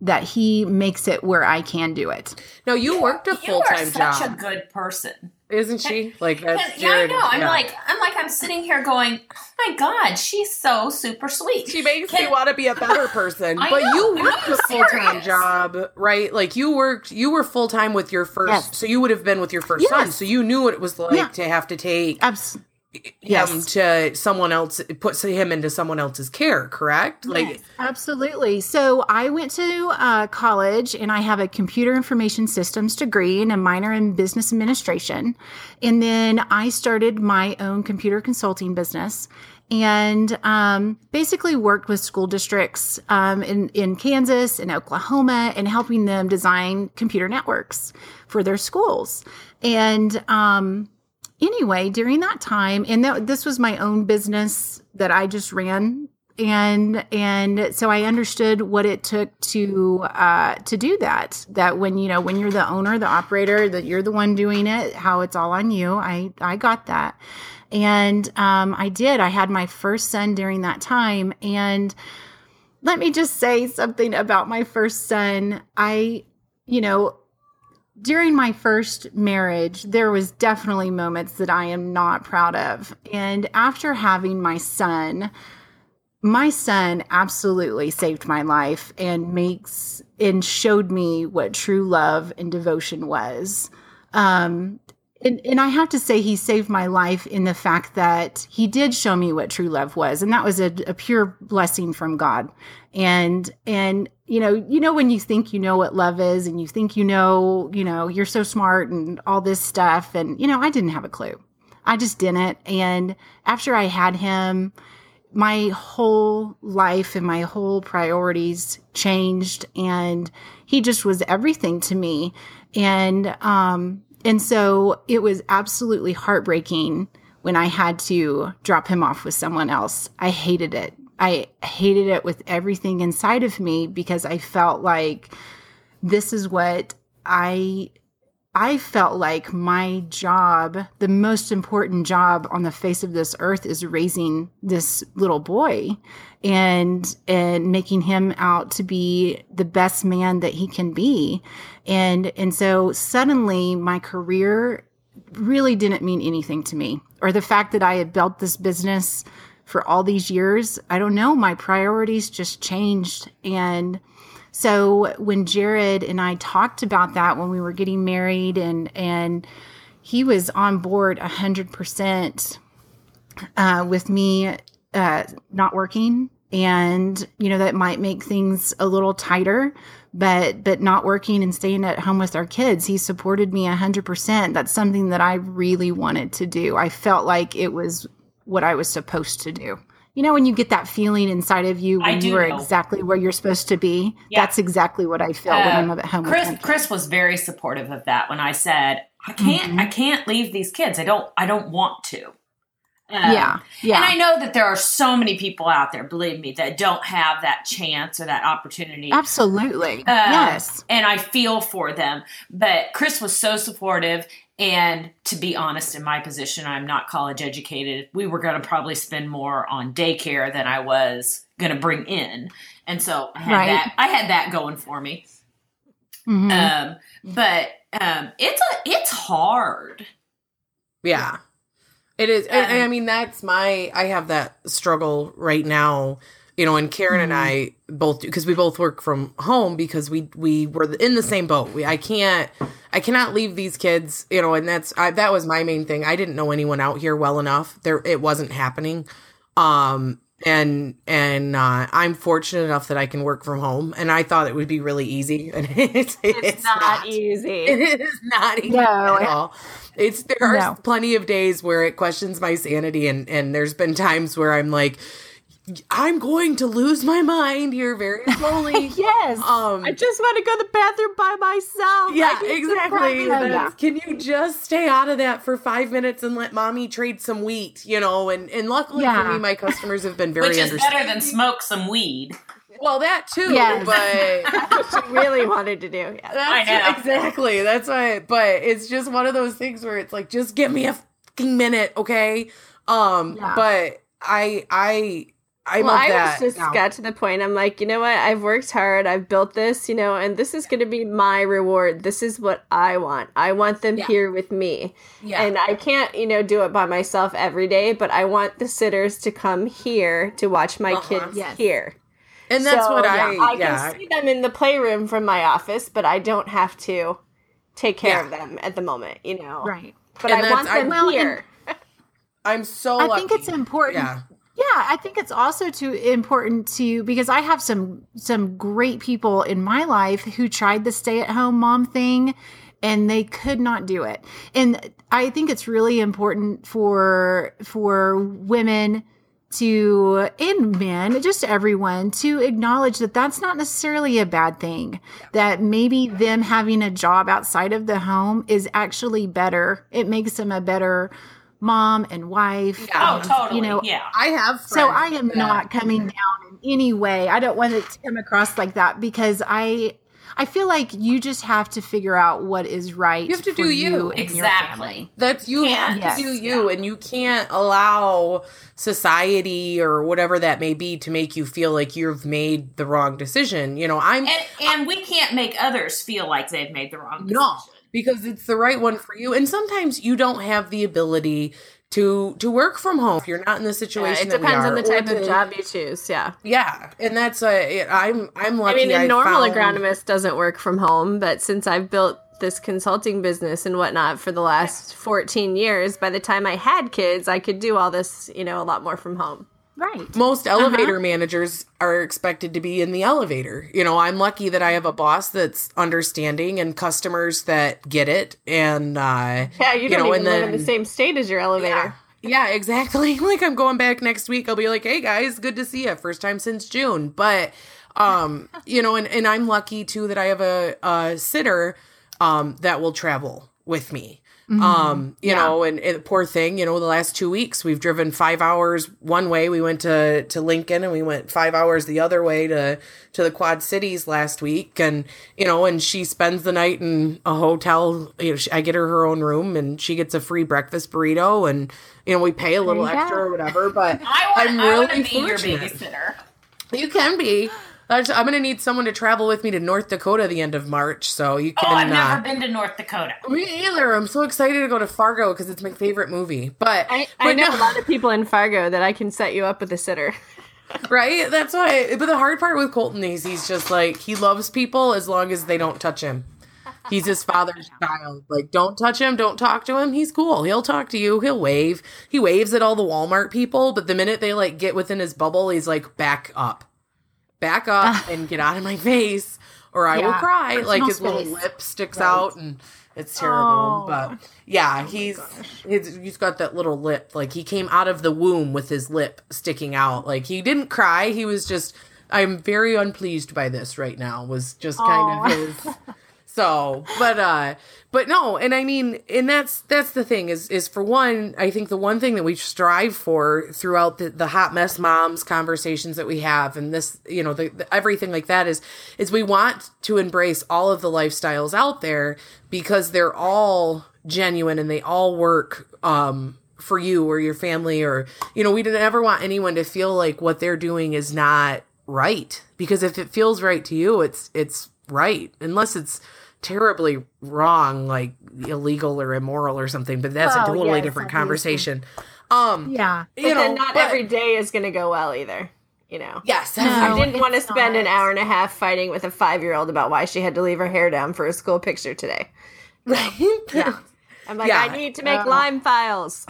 that he makes it where i can do it no you worked a full-time job. such a good person. Isn't she like that's yeah, I know. I'm yeah. like, I'm like, I'm sitting here going, oh my god, she's so super sweet. she makes me want to be a better person I but know, you worked a full-time job right like you worked you were full-time with your first Yes. so you would have been with your first son so you knew what it was like Yeah. to have to take Abs- him Yes. to someone else put him into someone else's care correct like Yes, absolutely. So I went to uh, college and I have a computer information systems degree and a minor in business administration. And then I started my own computer consulting business and um, basically worked with school districts um, in, in Kansas and Oklahoma and helping them design computer networks for their schools. And um, anyway, during that time, and that, this was my own business that I just ran, and and so I understood what it took to uh, to do that. That when you know when you're the owner, the operator, that you're the one doing it, how it's all on you. I I got that, and um, I did. I had my first son during that time, and let me just say something about my first son. I, you know, during my first marriage, there was definitely moments that I am not proud of. And after having my son, my son absolutely saved my life and makes and showed me what true love and devotion was. Um, and, and I have to say, he saved my life in the fact that he did show me what true love was, and that was a, a pure blessing from God. And and you know, you know when you think you know what love is, and you think you know, you know, you're so smart and all this stuff, and you know, I didn't have a clue. I just didn't. And after I had him, my whole life and my whole priorities changed and he just was everything to me And, um, and so it was absolutely heartbreaking when I had to drop him off with someone else. I hated it. I hated it with everything inside of me because I felt like this is what I I felt like my job, the most important job on the face of this earth is raising this little boy and and making him out to be the best man that he can be. And and so suddenly my career really didn't mean anything to me. Or the fact that I had built this business for all these years, I don't know, my priorities just changed. And so when Jared and I talked about that when we were getting married and and he was on board a hundred percent uh, with me uh, not working and you know that might make things a little tighter but but not working and staying at home with our kids he supported me a hundred percent that's something that i really wanted to do i felt like it was what i was supposed to do you know when you get that feeling inside of you when you are know. exactly where you're supposed to be Yeah. that's exactly what i feel when Uh, i'm at home with Chris my kids. Chris was very supportive of that when I said I can't Mhm. I can't leave these kids. I don't I don't want to. Um, yeah yeah And I know that there are so many people out there, believe me, that don't have that chance or that opportunity. absolutely Uh, yes And I feel for them. But Chris was so supportive. And to be honest, in my position, I'm not college educated. We were going to probably spend more on daycare than I was going to bring in. And so I had Right. that. I had that going for me. Mhm. Um, but um, it's a it's hard. Yeah. It is. and- and I Um, mean, that's my, I have that struggle right now, you know, and Karen and I both, because we both work from home because we, we were in the same boat. We, I can't, I cannot leave these kids, you know, and that's, I, that was my main thing. I didn't know anyone out here well enough. There, it wasn't happening. Um, and, and, uh, I'm fortunate enough that I can work from home and I thought it would be really easy and it's, It's, not, easy. it is not easy No. at all. It's there are No. plenty of days where it questions my sanity, and and there's been times where I'm like, I'm going to lose my mind here very slowly. yes um, I just want to go to the bathroom by myself. yeah, I need some exactly. Yeah. Can you just stay out of that for five minutes and let mommy trade some wheat? You know, and and luckily Yeah. for me, my customers have been very Which is understanding. better than smoke some weed. well, that too, Yes. but she really wanted to do. Yeah. I That's, know. Exactly. That's why. But it's just one of those things where it's like, just give me a fucking minute, okay? Um, Yeah. but I, I, I'm well, of I was just now. got to the point. I'm like, you know what? I've worked hard. I've built this, you know, and this is going to be my reward. This is what I want. I want them Yeah. here with me. yeah. And I can't, you know, do it by myself every day, but I want the sitters to come here to watch my Uh-huh. kids Yes. here. and that's So, what yeah, I, I yeah. can see them in the playroom from my office, but I don't have to take care Yeah. of them at the moment, you know. right But And I that's- want I- them well, here. I'm so I lucky. think it's important. Yeah. I think it's also too important to because I have some some great people in my life who tried the stay at home mom thing and they could not do it. And I think it's really important for for women to and men, just everyone to acknowledge that that's not necessarily a bad thing. That maybe them having a job outside of the home is actually better. It makes them a better mom and wife. Yeah. Oh, totally. You know, yeah. I have. so I am that- not coming down in any way. I don't want it to come across like that because I I feel like you just have to figure out what is right. You have to for do you. and your Exactly. That's you Yeah. have Yes. to do you, and you can't allow society or whatever that may be to make you feel like you've made the wrong decision. You know, I'm And and we can't make others feel like they've made the wrong decision. No, because it's the right one for you. And sometimes you don't have the ability to to work from home if you're not in the Yeah, situation. it that we depends on the type of job you choose. Yeah. Yeah, and that's a. I'm I'm lucky I mean, a normal found- agronomist doesn't work from home, but since I've built this consulting business and whatnot for the last 14 years, by the time I had kids, I could do all this, you know, a lot more from home. Right. Most elevator managers are expected to be in the elevator. You know, I'm lucky that I have a boss that's understanding and customers that get it. And uh, Yeah, you don't know, even and live in the same state as your elevator. Yeah, exactly. Like I'm going back next week. I'll be like, "Hey guys, good to see you. First time since June." But um, you know, and and I'm lucky too that I have a, a sitter um, that will travel with me. Mm-hmm. Um, you know, and, and poor thing, you know, the last two weeks we've driven five hours one way. We went to to Lincoln and we went five hours the other way to to the Quad Cities last week, and you know, and she spends the night in a hotel. You know, she, I get her her own room, and she gets a free breakfast burrito, and you know, we pay a little extra go. or whatever. But I want, I'm I want really to be your babysitter. You can be. That's- I'm going to need someone to travel with me to North Dakota the end of March, so you can. Oh, I've never uh, been to North Dakota. me either. I'm so excited to go to Fargo because it's my favorite movie. But I, but I know no, a lot of people in Fargo that I can set you up with a sitter. right? That's why. But the hard part with Colton is he's just like he loves people as long as they don't touch him. He's his father's child. Like, don't touch him. Don't talk to him. He's cool. He'll talk to you. He'll wave. He waves at all the Walmart people. But the minute they like get within his bubble, he's like, back up, back up, and get out of my face, or I will cry. like his little lip sticks out, and it's terrible. Oh. But yeah, he's he's, he's got that little lip. Like he came out of the womb with his lip sticking out. Like he didn't cry. He was just. I'm very unpleased by this right now. Was just kind of his. So, but uh but no, and I mean, and that's that's the thing is is for one, I think the one thing that we strive for throughout the, the hot mess moms conversations that we have and this, you know, the, the everything like that is is we want to embrace all of the lifestyles out there because they're all genuine and they all work um for you or your family or you know, we didn't ever want anyone to feel like what they're doing is not right because if it feels right to you, it's it's right. Unless it's terribly wrong like illegal or immoral or something but that's Well, a totally yes, different obviously. conversation um Yeah. you But know not but- every day is going to go well either. You know. yes No. I didn't want to it's spend an hour and a half fighting with a five year old about why she had to leave her hair down for a school picture today. right Yeah. I'm like, Yeah. I need to make Uh, lime files.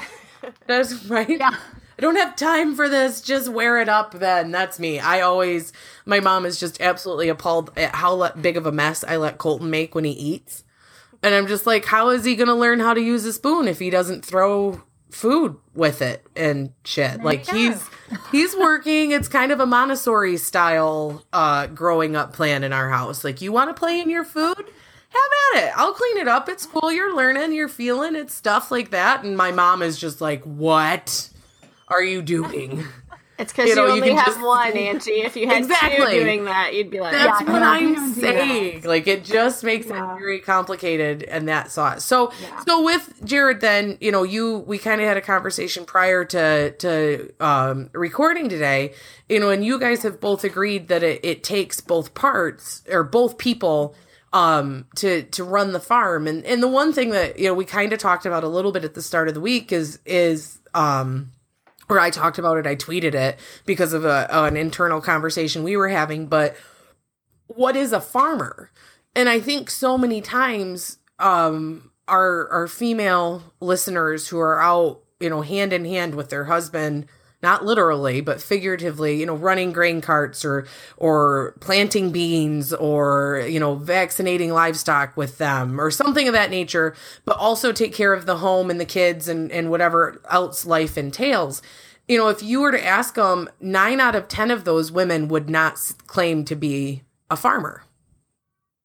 that's right Yeah. I don't have time for this. Just wear it up then. That's me. I always, my mom is just absolutely appalled at how le- big of a mess I let Colton make when he eats. And I'm just like, how is he going to learn how to use a spoon if he doesn't throw food with it and shit? like he's, he's working. It's kind of a Montessori style, uh, growing up plan in our house. Like, you want to play in your food? Have at it. I'll clean it up. It's cool. You're learning. You're feeling it's Stuff like that. And my mom is just like, what? Are you doing? It's because You you, know, you only can have just- one, Angie. If you had Exactly. two doing that, you'd be like, That's Yeah, what I'm saying. Like it just makes Yeah. it very complicated and that sauce. So so with Jared then, you know, you we kind of had a conversation prior to to um recording today, you know, and you guys have both agreed that it, it takes both parts or both people um to to run the farm and and the one thing that you know we kind of talked about a little bit at the start of the week is is um or I talked about it, I tweeted it because of a, an internal conversation we were having. But what is a farmer? And I think so many times, um, our our female listeners who are out, you know, hand in hand with their husband, not literally, but figuratively, you know, running grain carts or or planting beans or you know, vaccinating livestock with them or something of that nature, but also take care of the home and the kids and and whatever else life entails. You know, if you were to ask them, nine out of ten of those women would not s- claim to be a farmer.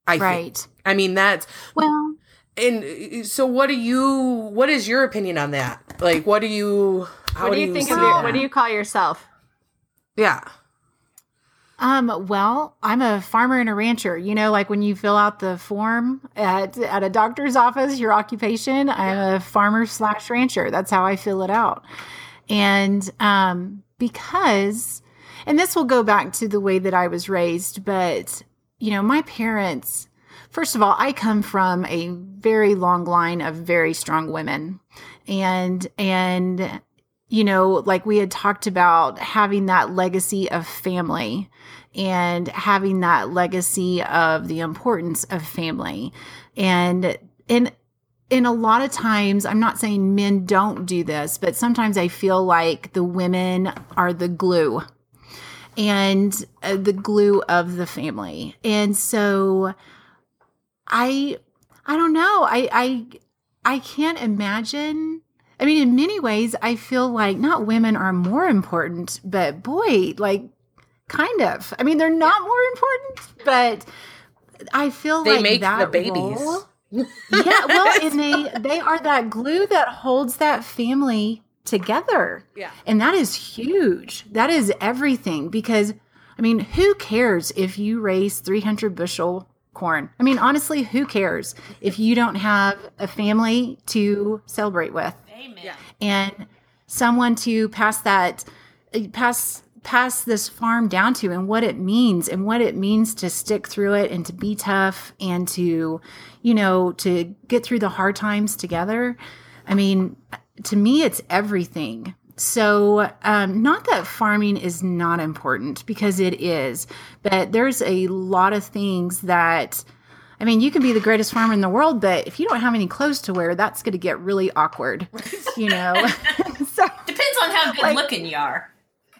I think. Right. I mean, that's Well, and uh, so. What do you? What is your opinion on that? Like, what do you? How what do you think see of your, what do you call yourself? Yeah. Um, well, I'm a farmer and a rancher. You know, like when you fill out the form at at a doctor's office, your occupation, I'm a farmer slash rancher. That's how I fill it out. And um, because, and this will go back to the way that I was raised, but you know, my parents. First of all, I come from a very long line of very strong women, and and you know, like we had talked about having that legacy of family and having that legacy of the importance of family. And in in a lot of times, I'm not saying men don't do this, but sometimes I feel like the women are the glue and uh, the glue of the family. And so I I don't know. I I I can't imagine I mean, in many ways, I feel like not women are more important, but boy, like kind of. I mean, they're not more important, but I feel like They like make the babies. role- yeah, well, and they they are that glue that holds that family together. Yeah. And that is huge. That is everything because I mean, who cares if you raise 300 bushel corn? I mean, honestly, who cares if you don't have a family to celebrate with Amen. And someone to pass that pass pass this farm down to and what it means and what it means to stick through it and to be tough and to you know to get through the hard times together i mean to me it's everything so um, not that farming is not important because it is but there's a lot of things that I mean, you can be the greatest farmer in the world, but if you don't have any clothes to wear, that's going to get really awkward, you know? so, Depends on how good Like- looking you are.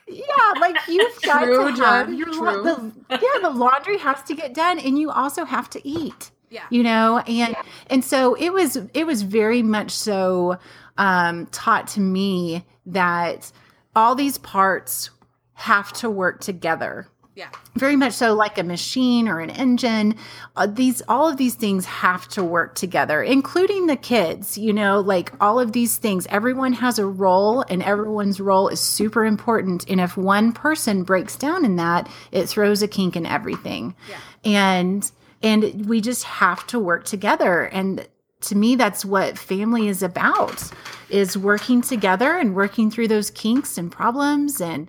yeah, like you've got True, to have Jen, your true. the, yeah, the laundry has to get done and you also have to eat. Yeah. You know, and and so it was it was very much so um taught to me that all these parts have to work together. Yeah. very much so like a machine or an engine. Uh, these all of these things have to work together including the kids you know like all of these things. Everyone has a role and everyone's role is super important. And if one person breaks down in that it throws a kink in everything. Yeah. and and we just have to work together. And to me that's what family is about is working together and working through those kinks and problems and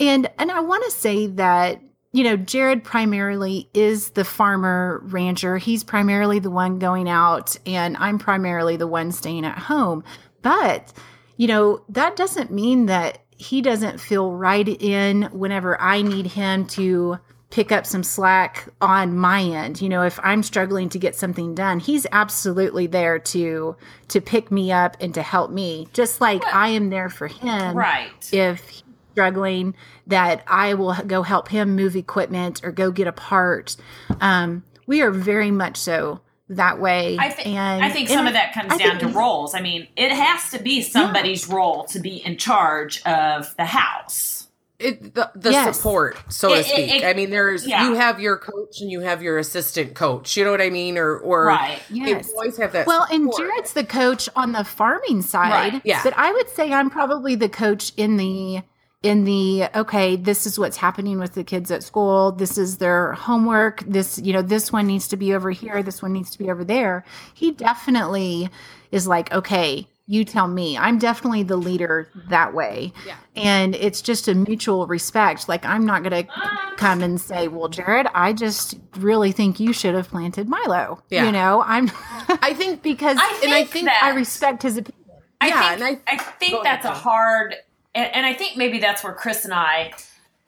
and and I want to say that you know Jared primarily is the farmer rancher. He's primarily the one going out and I'm primarily the one staying at home. But you know that doesn't mean that he doesn't feel right in whenever I need him to pick up some slack on my end you know if i'm struggling to get something done he's absolutely there to to pick me up and to help me just like i am there for him Right. if he's struggling that I will go help him move equipment or go get a part. Um, we are very much so that way. I think and I think some of that comes I down to roles. I mean, it has to be somebody's role to be in charge of the house. It, the the Yes. support, so to It- it- speak. it- I mean, there's yeah. you have your coach and you have your assistant coach. You know what I mean? Or or Right. Yes. always have that. Well, and support. Jared's the coach on the farming side. Right, yeah. But I would say I'm probably the coach in the in the okay, this is what's happening with the kids at school. This is their homework. This, you know, this one needs to be over here, this one needs to be over there. He definitely is like, okay, you tell me. I'm definitely the leader that way. Yeah. And it's just a mutual respect. Like I'm not going to come and say, "Well, Jared, I just really think you should have planted Milo." Yeah. You know, I'm I think because I and I think think that I respect his opinion. I Yeah, think, and I- I, think that's ahead, a hard, and, and I think maybe that's where Chris and I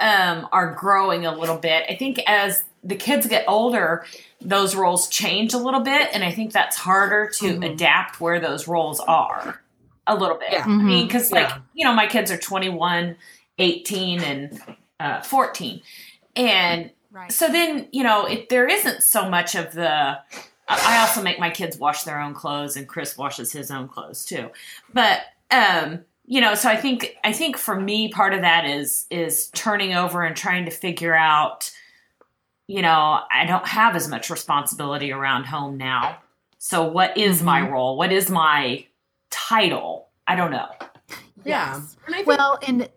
um, are growing a little bit. I think as the kids get older, those roles change a little bit, and I think that's harder to Mm-hmm. adapt where those roles are a little bit. Yeah. I mean, because like Yeah. you know, my kids are 21, 18, and uh, 14, and Right. so then you know if there isn't so much of the I- i also make my kids wash their own clothes and chris washes his own clothes too but um you know so i think i think for me part of that is is turning over and trying to figure out you know i don't have as much responsibility around home now so what is my mm-hmm. role what is my title i don't know yeah. Yes. And I think, Well, and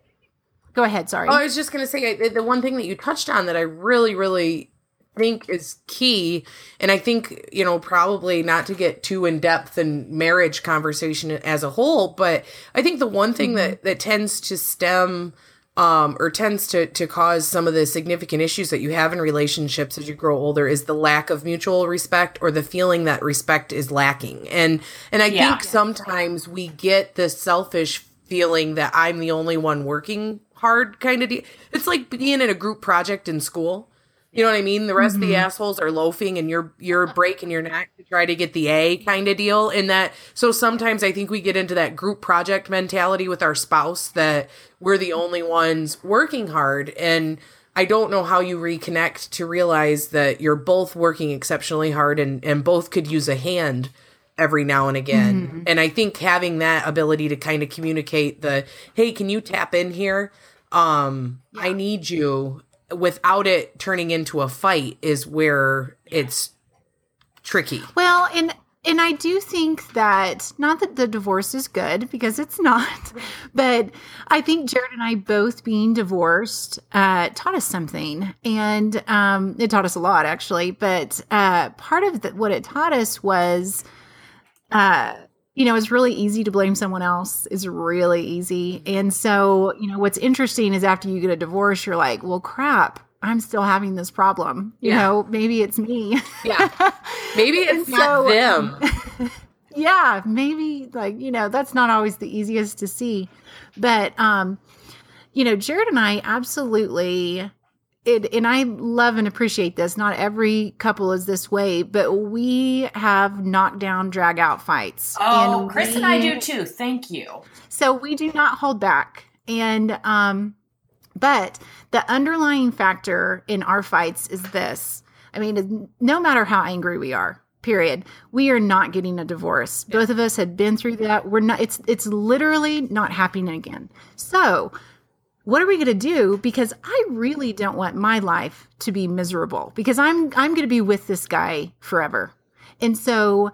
go ahead. Sorry. Oh, I was just going to say I- the one thing that you touched on that I really, really think is key, and I think you know probably not to get too in depth in marriage conversation as a whole, but I think the one thing mm-hmm. that that tends to stem um, or tends to to cause some of the significant issues that you have in relationships as you grow older is the lack of mutual respect or the feeling that respect is lacking, and and I Yeah. think sometimes we get the selfish feeling that I'm the only one working hard kind of deal. It's like being in a group project in school. You know what I mean? The rest of the assholes are loafing and you're you're breaking your neck to try to get the A kind of deal. And that so sometimes I think we get into that group project mentality with our spouse that we're the only ones working hard and I don't know how you reconnect to realize that you're both working exceptionally hard and, and both could use a hand every now and again. And I think having that ability to kind of communicate the, hey, can you tap in here? Um, I need you without it turning into a fight is where it's tricky. Well, and and I do think that not that the divorce is good because it's not, but I think Jared and I both being divorced uh, taught us something, and um, it taught us a lot actually. But uh, part of the, what it taught us was, uh, you know, it's really easy to blame someone else. Is really easy, and so you know what's interesting is after you get a divorce, you're like, well, crap. I'm still having this problem. You Yeah. know, maybe it's me. Yeah. Maybe it's And not so, them. um, yeah, maybe like, you know, that's not always the easiest to see. But um, you know, Jared and I absolutely it and I love and appreciate this. Not every couple is this way, but we have knockdown drag out fights. Oh, Chris and I do too. Thank you. so we do not hold back. And um but the underlying factor in our fights is this. I mean, no matter how angry we are, period, we are not getting a divorce. Both of us had been through that. We're not it's it's literally not happening again. So, what are we going to do because I really don't want my life to be miserable because I'm I'm going to be with this guy forever. And so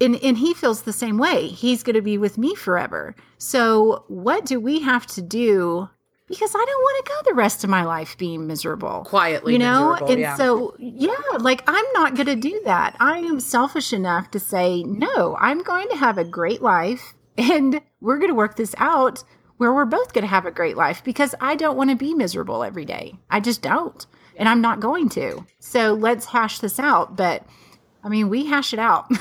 and and he feels the same way. He's going to be with me forever. So what do we have to do? Because I don't want to go the rest of my life being miserable. Quietly you know, and yeah. so yeah, like I'm not going to do that. I am selfish enough to say no. I'm going to have a great life, and we're going to work this out where we're both going to have a great life because I don't want to be miserable every day. I just don't, and I'm not going to. So let's hash this out. But I mean, we hash it out.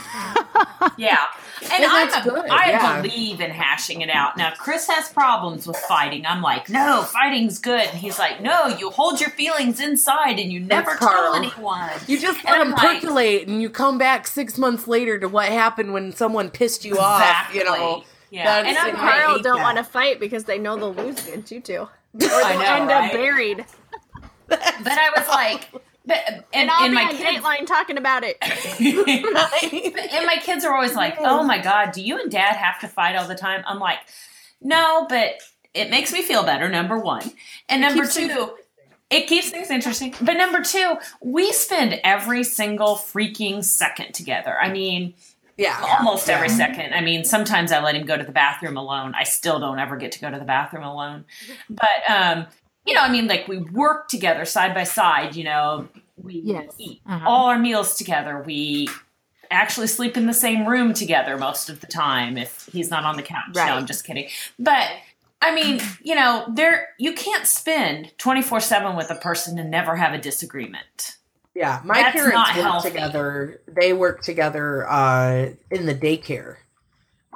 Yeah. And, And I'm a- good, I yeah. believe in hashing it out. Now, Chris has problems with fighting. I'm like, no, fighting's good. And he's like, no, you hold your feelings inside and you never That's tell Carl. anyone. You just let them like- percolate, and you come back six months later to what happened when someone pissed you off. You know, Yeah. That's- and I'm Carl don't that. want to fight because they know they'll lose against you two. Or I they'll know, end right? up buried. but I was like, but, and, And I'll and be my on kids, Dateline talking about it. and my kids are always like, "Oh my god, do you and Dad have to fight all the time?" I'm like, "No, but it makes me feel better." Number one, and number two, it keeps things interesting. But number two, we spend every single freaking second together. I mean, yeah, almost every second. I mean, sometimes I let him go to the bathroom alone. I still don't ever get to go to the bathroom alone. But um, you know, I mean, like we work together side by side. You know, we Yes. eat Uh-huh. all our meals together. We actually sleep in the same room together most of the time if he's not on the couch. Right. No, I'm just kidding. But I mean, you know, there you can't spend 24/7 with a person and never have a disagreement. Yeah, my That's parents work together. They work together uh, in the daycare.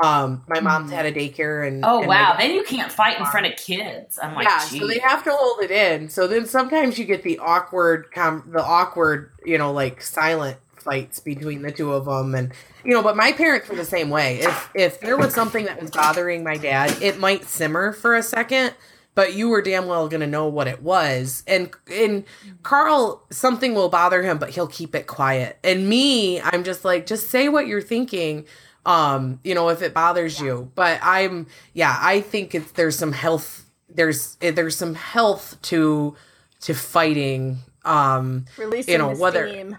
Um, my mom's Mhm. had a daycare, and Oh and wow, then you can't fight in front of kids. I'm like, yeah, geez. so they have to hold it in. So then sometimes you get the awkward, com- the awkward, you know, like silent fights between the two of them, and you know. But my parents were the same way. If if there was something that was bothering my dad, it might simmer for a second, but you were damn well gonna know what it was. And and Carl, something will bother him, but he'll keep it quiet. And me, I'm just like, just say what you're thinking. Um, you know, if it bothers you. But I'm, yeah, I think it's there's some health. There's eh, there's some health to to fighting. Um, Releasing You know, the whether- steam.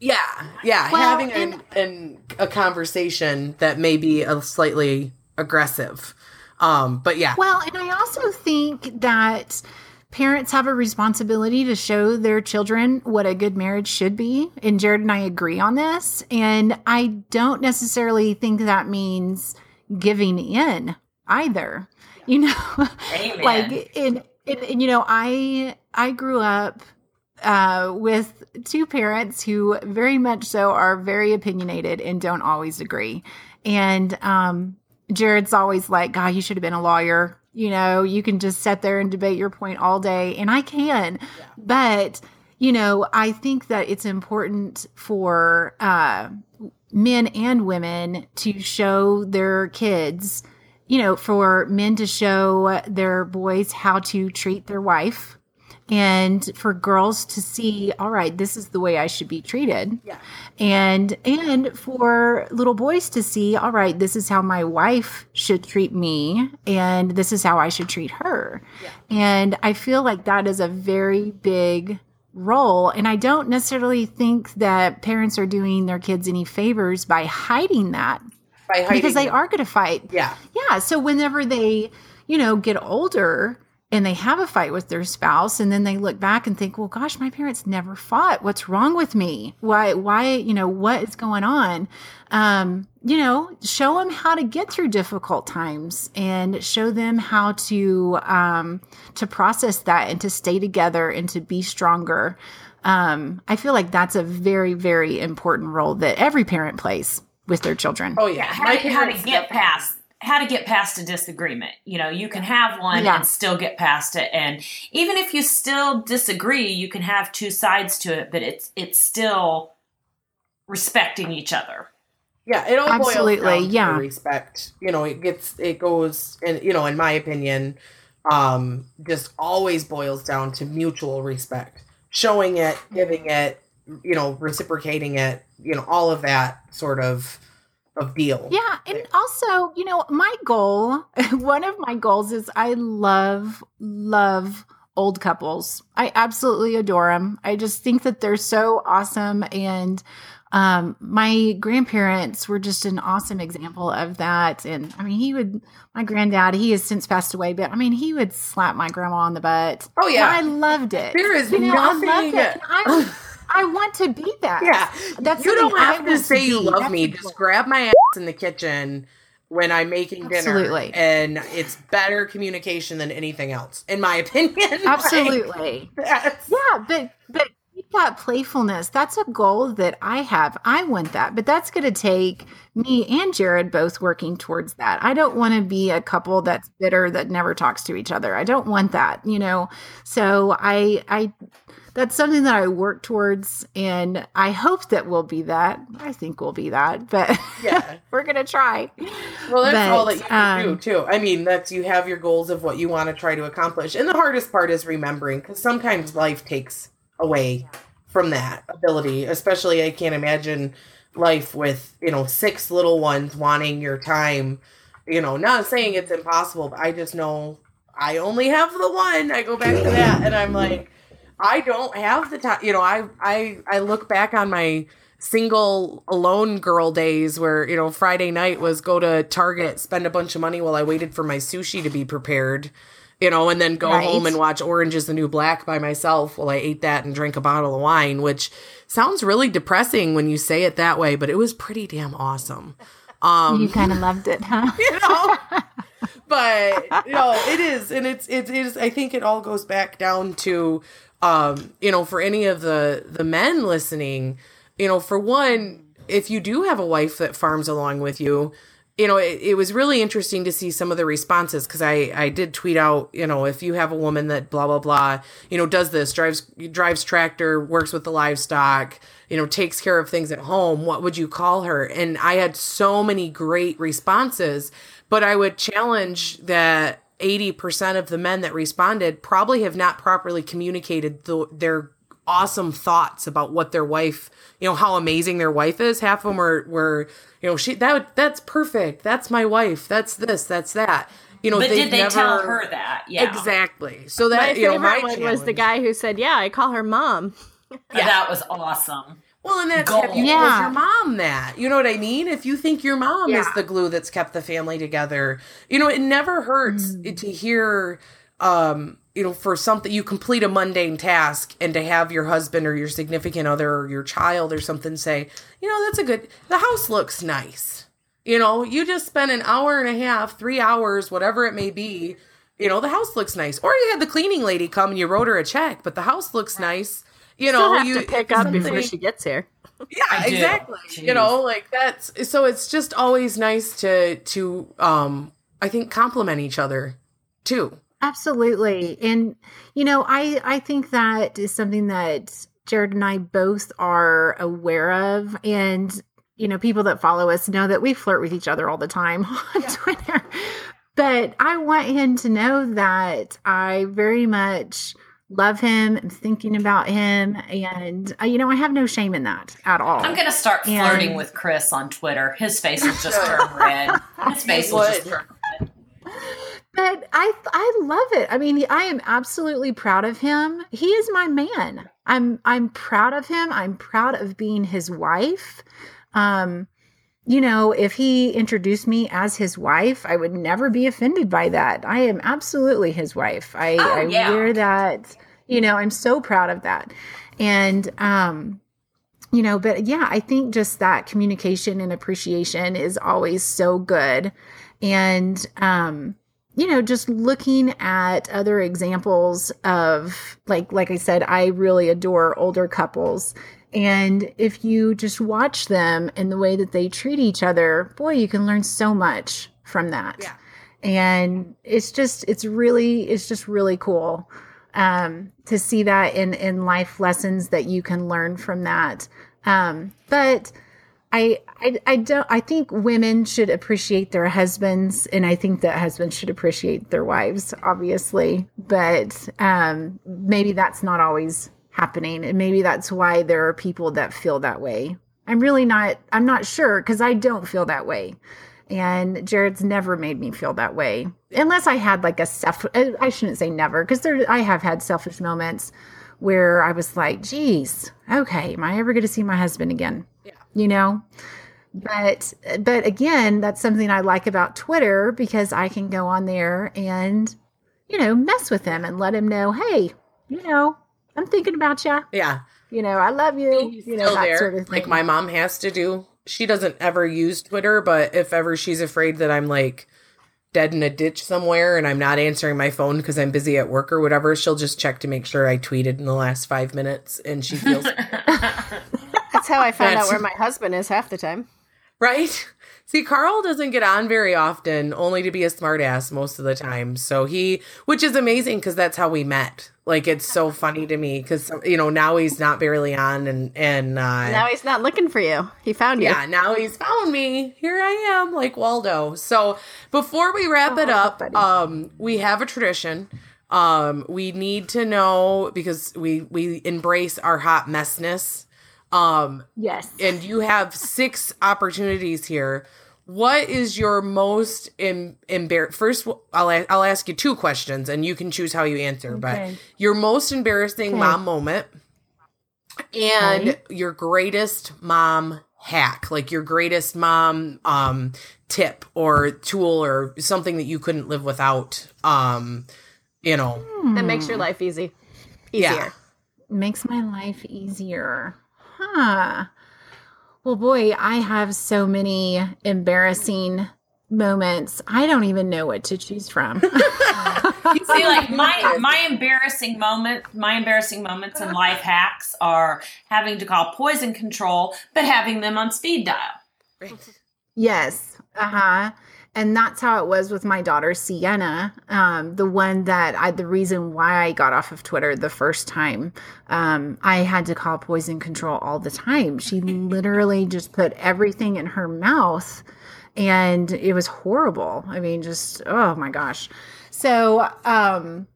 yeah, yeah, Well, having an, and- an a conversation that may be a slightly aggressive. Um, but yeah, Well, and I also think that parents have a responsibility to show their children what a good marriage should be. And Jared and I agree on this. And I don't necessarily think that means giving in either. You know, Amen. like in, in, in you know, I I grew up uh, with two parents who very much so are very opinionated and don't always agree. And um, Jared's always like, God, you should have been a lawyer. You know, you can just sit there and debate your point all day, and I can. But, you know, I think that it's important for uh, men and women to show their kids, you know, for men to show their boys how to treat their wife and for girls to see all right this is the way i should be treated Yeah. and and for little boys to see all right this is how my wife should treat me and this is how i should treat her yeah. and i feel like that is a very big role. And I don't necessarily think that parents are doing their kids any favors by hiding that By hiding because they are going to fight. Yeah. Yeah. So whenever they, you know, get older and they have a fight with their spouse and then they look back and think, well, gosh, my parents never fought. What's wrong with me? Why, why, you know, what is going on? Um, you know, show them how to get through difficult times and show them how to, um, to process that and to stay together and to be stronger. Um, I feel like that's a very, very important role that every parent plays with their children. Oh Yeah, yeah. how, My to, how to get past how to get past a disagreement. You know, you can have one Yeah. and still get past it, and even if you still disagree, you can have two sides to it, but it's it's still respecting each other. Yeah, it all Absolutely, boils down yeah. to respect. You know, it gets it goes and you know, in my opinion, um, just always boils down to mutual respect. Showing it, giving it, you know, reciprocating it, you know, all of that sort of of deal. Yeah, and also, you know, my goal, one of my goals is I love love old couples. I absolutely adore them. I just think that they're so awesome and um my grandparents were just an awesome example of that and I mean he would my granddad he has since passed away but I mean he would slap my grandma on the butt. Oh yeah. And I loved it. there is You know, I loved nothing it. I, want to be that. Yeah. That's you don't something I have to say you love That's me. Just grab my ass in the kitchen when I'm making dinner. Absolutely. And it's better communication than anything else, in my opinion. Like, Absolutely. that's- Yeah, but but that playfulness. That's a goal that I have. I want that, but that's going to take me and Jared both working towards that. I don't want to be a couple that's bitter that never talks to each other. I don't want that, you know. So I I that's something that I work towards and I hope that we'll be that. I think we'll be that, but Yeah. we're going to try. Well, that's But, all that you can um, do too. I mean, that's you have your goals of what you want to try to accomplish, and the hardest part is remembering because sometimes life takes away from that ability. Especially, I can't imagine life with you know six little ones wanting your time. You know, not saying it's impossible, but I just know I only have the one. I go back to that, and I'm like, I don't have the time. You know, I I I look back on my single alone girl days where you know Friday night was go to Target, spend a bunch of money while I waited for my sushi to be prepared. You know, and then go Right. home and watch Orange is the New Black by myself while I ate that and drank a bottle of wine, which sounds really depressing when you say it that way, but it was pretty damn awesome. Um, you kind of loved it, huh? you know but you know it is and it's it is i think it all goes back down to um you know for any of the the men listening you know for one if you do have a wife that farms along with you you know it, it was really interesting to see some of the responses because i i did tweet out you know if you have a woman that blah blah blah you know does this drives drives tractor works with the livestock you know takes care of things at home what would you call her? And i had so many great responses but i would challenge that 80% of the men that responded probably have not properly communicated the, their awesome thoughts about what their wife, you know, how amazing their wife is. Half of them were, were you know, she that that's perfect. That's my wife. That's this. That's that. You know, But they've did they never, tell her that? Yeah, exactly? So My that you know, my one was the guy who said, "Yeah, I call her mom." Yeah. That was awesome. Well, and that's have you, Yeah. was your mom that. You know what I mean? If you think your mom is the glue that's kept the family together, you know, it never hurts Mm. to hear um, you know, for something you complete a mundane task and to have your husband or your significant other or your child or something say, you know, that's a good the house looks nice. You know, you just spent an hour and a half, 3 hours, whatever it may be, you know, the house looks nice. Or you had the cleaning lady come and you wrote her a check, but the house looks nice. You know, have you to pick it's up before she gets here. yeah I exactly Jeez. you know like that's so it's just always nice to to um i think compliment each other too Absolutely. And you know, I I think that is something that Jared and I both are aware of and you know, people that follow us know that we flirt with each other all the time on Twitter. But I want him to know that I very much love him and thinking about him and uh, you know, I have no shame in that at all. I'm gonna start And- flirting with Chris on Twitter. His face will just turn red. His face will just would. turn red. But I I love it. I mean, I am absolutely proud of him. He is my man. I'm I'm proud of him. I'm proud of being his wife. Um, you know, if he introduced me as his wife, I would never be offended by that. I am absolutely his wife. I, Oh, I yeah. wear that, you know, I'm so proud of that. And um, you know, but yeah, I think just that communication and appreciation is always so good. And um, you know, just looking at other examples of like like I said, I really adore older couples. And if you just watch them and the way that they treat each other, boy, you can learn so much from that. Yeah. And it's just it's really it's just really cool um to see that in in life lessons that you can learn from that. Um but I, I I don't I think women should appreciate their husbands and I think that husbands should appreciate their wives obviously but um maybe that's not always happening and maybe that's why there are people that feel that way. I'm really not I'm not sure cuz I don't feel that way. And Jared's never made me feel that way unless I had like a self uh, I shouldn't say never cuz there I have had selfish moments where I was like, geez, okay, am I ever going to see my husband again? Yeah. You know? But but again, that's something I like about Twitter because I can go on there and you know, mess with him and let him know, hey, you know, I'm thinking about you. Yeah. You know, I love you. He's you know, still that there. sort of thing. like my mom has to do. She doesn't ever use Twitter, but if ever she's afraid that I'm like dead in a ditch somewhere and I'm not answering my phone because I'm busy at work or whatever, she'll just check to make sure I tweeted in the last five minutes and she feels That's how I find out where my husband is half the time. right. See, Carl doesn't get on very often, only to be a smartass most of the time. So he, which is amazing because that's how we met. Like it's so funny to me because you know now he's not barely on and and uh, Now he's not looking for you. He found you. yeah, now he's found me. Here I am, like Waldo. So before we wrap it Oh, up, buddy. um, we have a tradition. Um, we need to know because we we embrace our hot messness. Um, yes. and you have six opportunities here. What is your most em- embar? First, I'll a- I'll ask you two questions, and you can choose how you answer. But your most embarrassing Okay. mom moment, and Okay. your greatest mom hack, like your greatest mom um tip or tool or something that you couldn't live without. Um, you know, That makes your life easy. Yeah. Makes my life easier. Huh. Well, boy, I have so many embarrassing moments. I don't even know what to choose from. See, like my my embarrassing moment, my embarrassing moments and life hacks are having to call poison control, but having them on speed dial. yes. Uh huh. And that's how it was with my daughter Sienna, um, the one that I, the reason why I got off of Twitter the first time. Um, I had to call poison control all the time. She literally just put everything in her mouth and it was horrible. I mean, just, oh my gosh. So, um,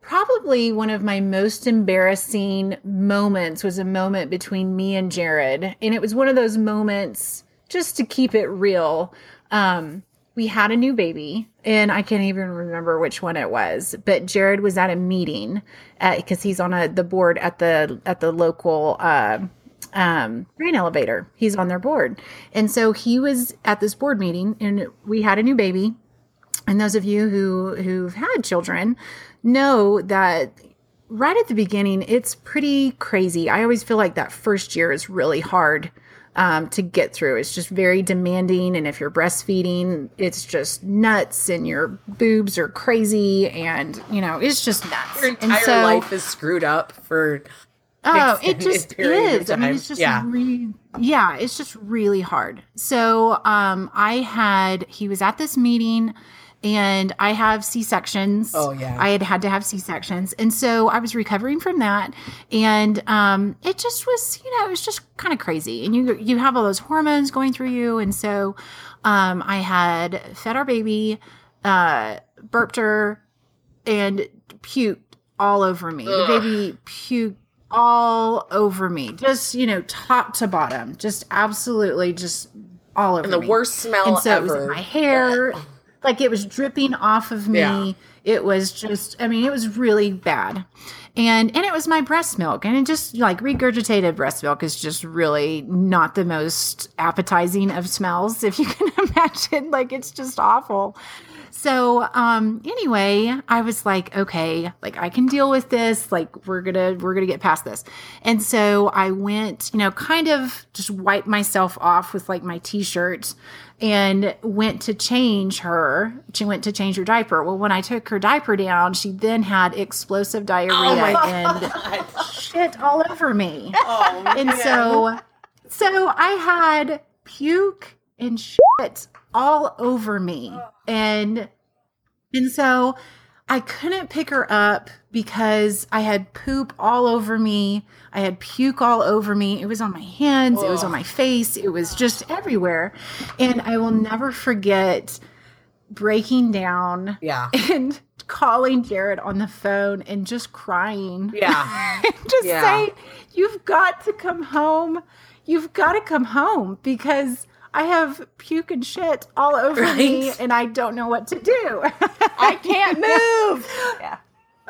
probably one of my most embarrassing moments was a moment between me and Jared. And it was one of those moments, just to keep it real. Um, we had a new baby, and I can't even remember which one it was. But Jared was at a meeting because he's on a, the board at the at the local uh, um, grain elevator. He's on their board, and so he was at this board meeting, and we had a new baby. And those of you who who've had children know that right at the beginning, it's pretty crazy. I always feel like that first year is really hard um, to get through. It's just very demanding. And if you're breastfeeding, it's just nuts and your boobs are crazy. And, you know, it's just nuts. your And entire so- life is screwed up for Oh, it just is. I mean, it's just Yeah. really, yeah, it's just really hard. So, um, I had he was at this meeting, and I have C sections. Oh, yeah. I had had to have C sections, and so I was recovering from that, and um, it just was, you know, it was just kind of crazy, and you you have all those hormones going through you, and so, um, I had fed our baby, uh, burped her, and puked all over me. The baby puked all over me, just you know, top to bottom, just absolutely, just all over and the me. worst smell And so it was in ever. my hair. Like it was dripping off of me. Yeah. It was just, I mean, it was really bad. And and it was my breast milk. And it just like regurgitated breast milk is just really not the most appetizing of smells, if you can imagine. Like it's just awful. So um anyway, I was like, okay, like I can deal with this. Like we're gonna we're gonna get past this. And so I went, you know, kind of just wiped myself off with like my t-shirt and went to change her. She went to change her diaper. Well, when I took her diaper down, she then had explosive diarrhea and shit all over me. Oh, And so so I had puke and shit all over me. And and so I couldn't pick her up because I had poop all over me. I had puke all over me. It was on my hands, it was on my face, it was just everywhere. And I will never forget breaking down yeah. and calling Jared on the phone and just crying. Yeah. just Yeah. say, You've got to come home. You've got to come home because I have puke and shit all over me and I don't know what to do. I can't move. Yeah.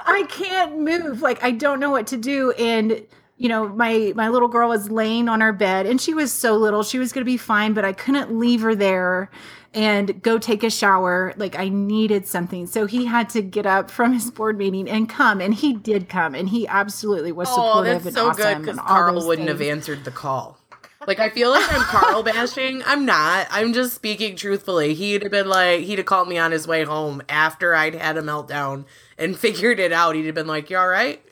I can't move. Like I don't know what to do. And you know, my my little girl was laying on our bed and she was so little. She was going to be fine, but I couldn't leave her there and go take a shower. Like I needed something. So he had to get up from his board meeting and come and he did come and he absolutely was Oh, supportive that's and so awesome good because and Carl wouldn't have answered the call. Like I feel like I'm Carl bashing. I'm not. I'm just speaking truthfully. He'd have been like, he'd have called me on his way home after I'd had a meltdown and figured it out. He'd have been like, "You all right?"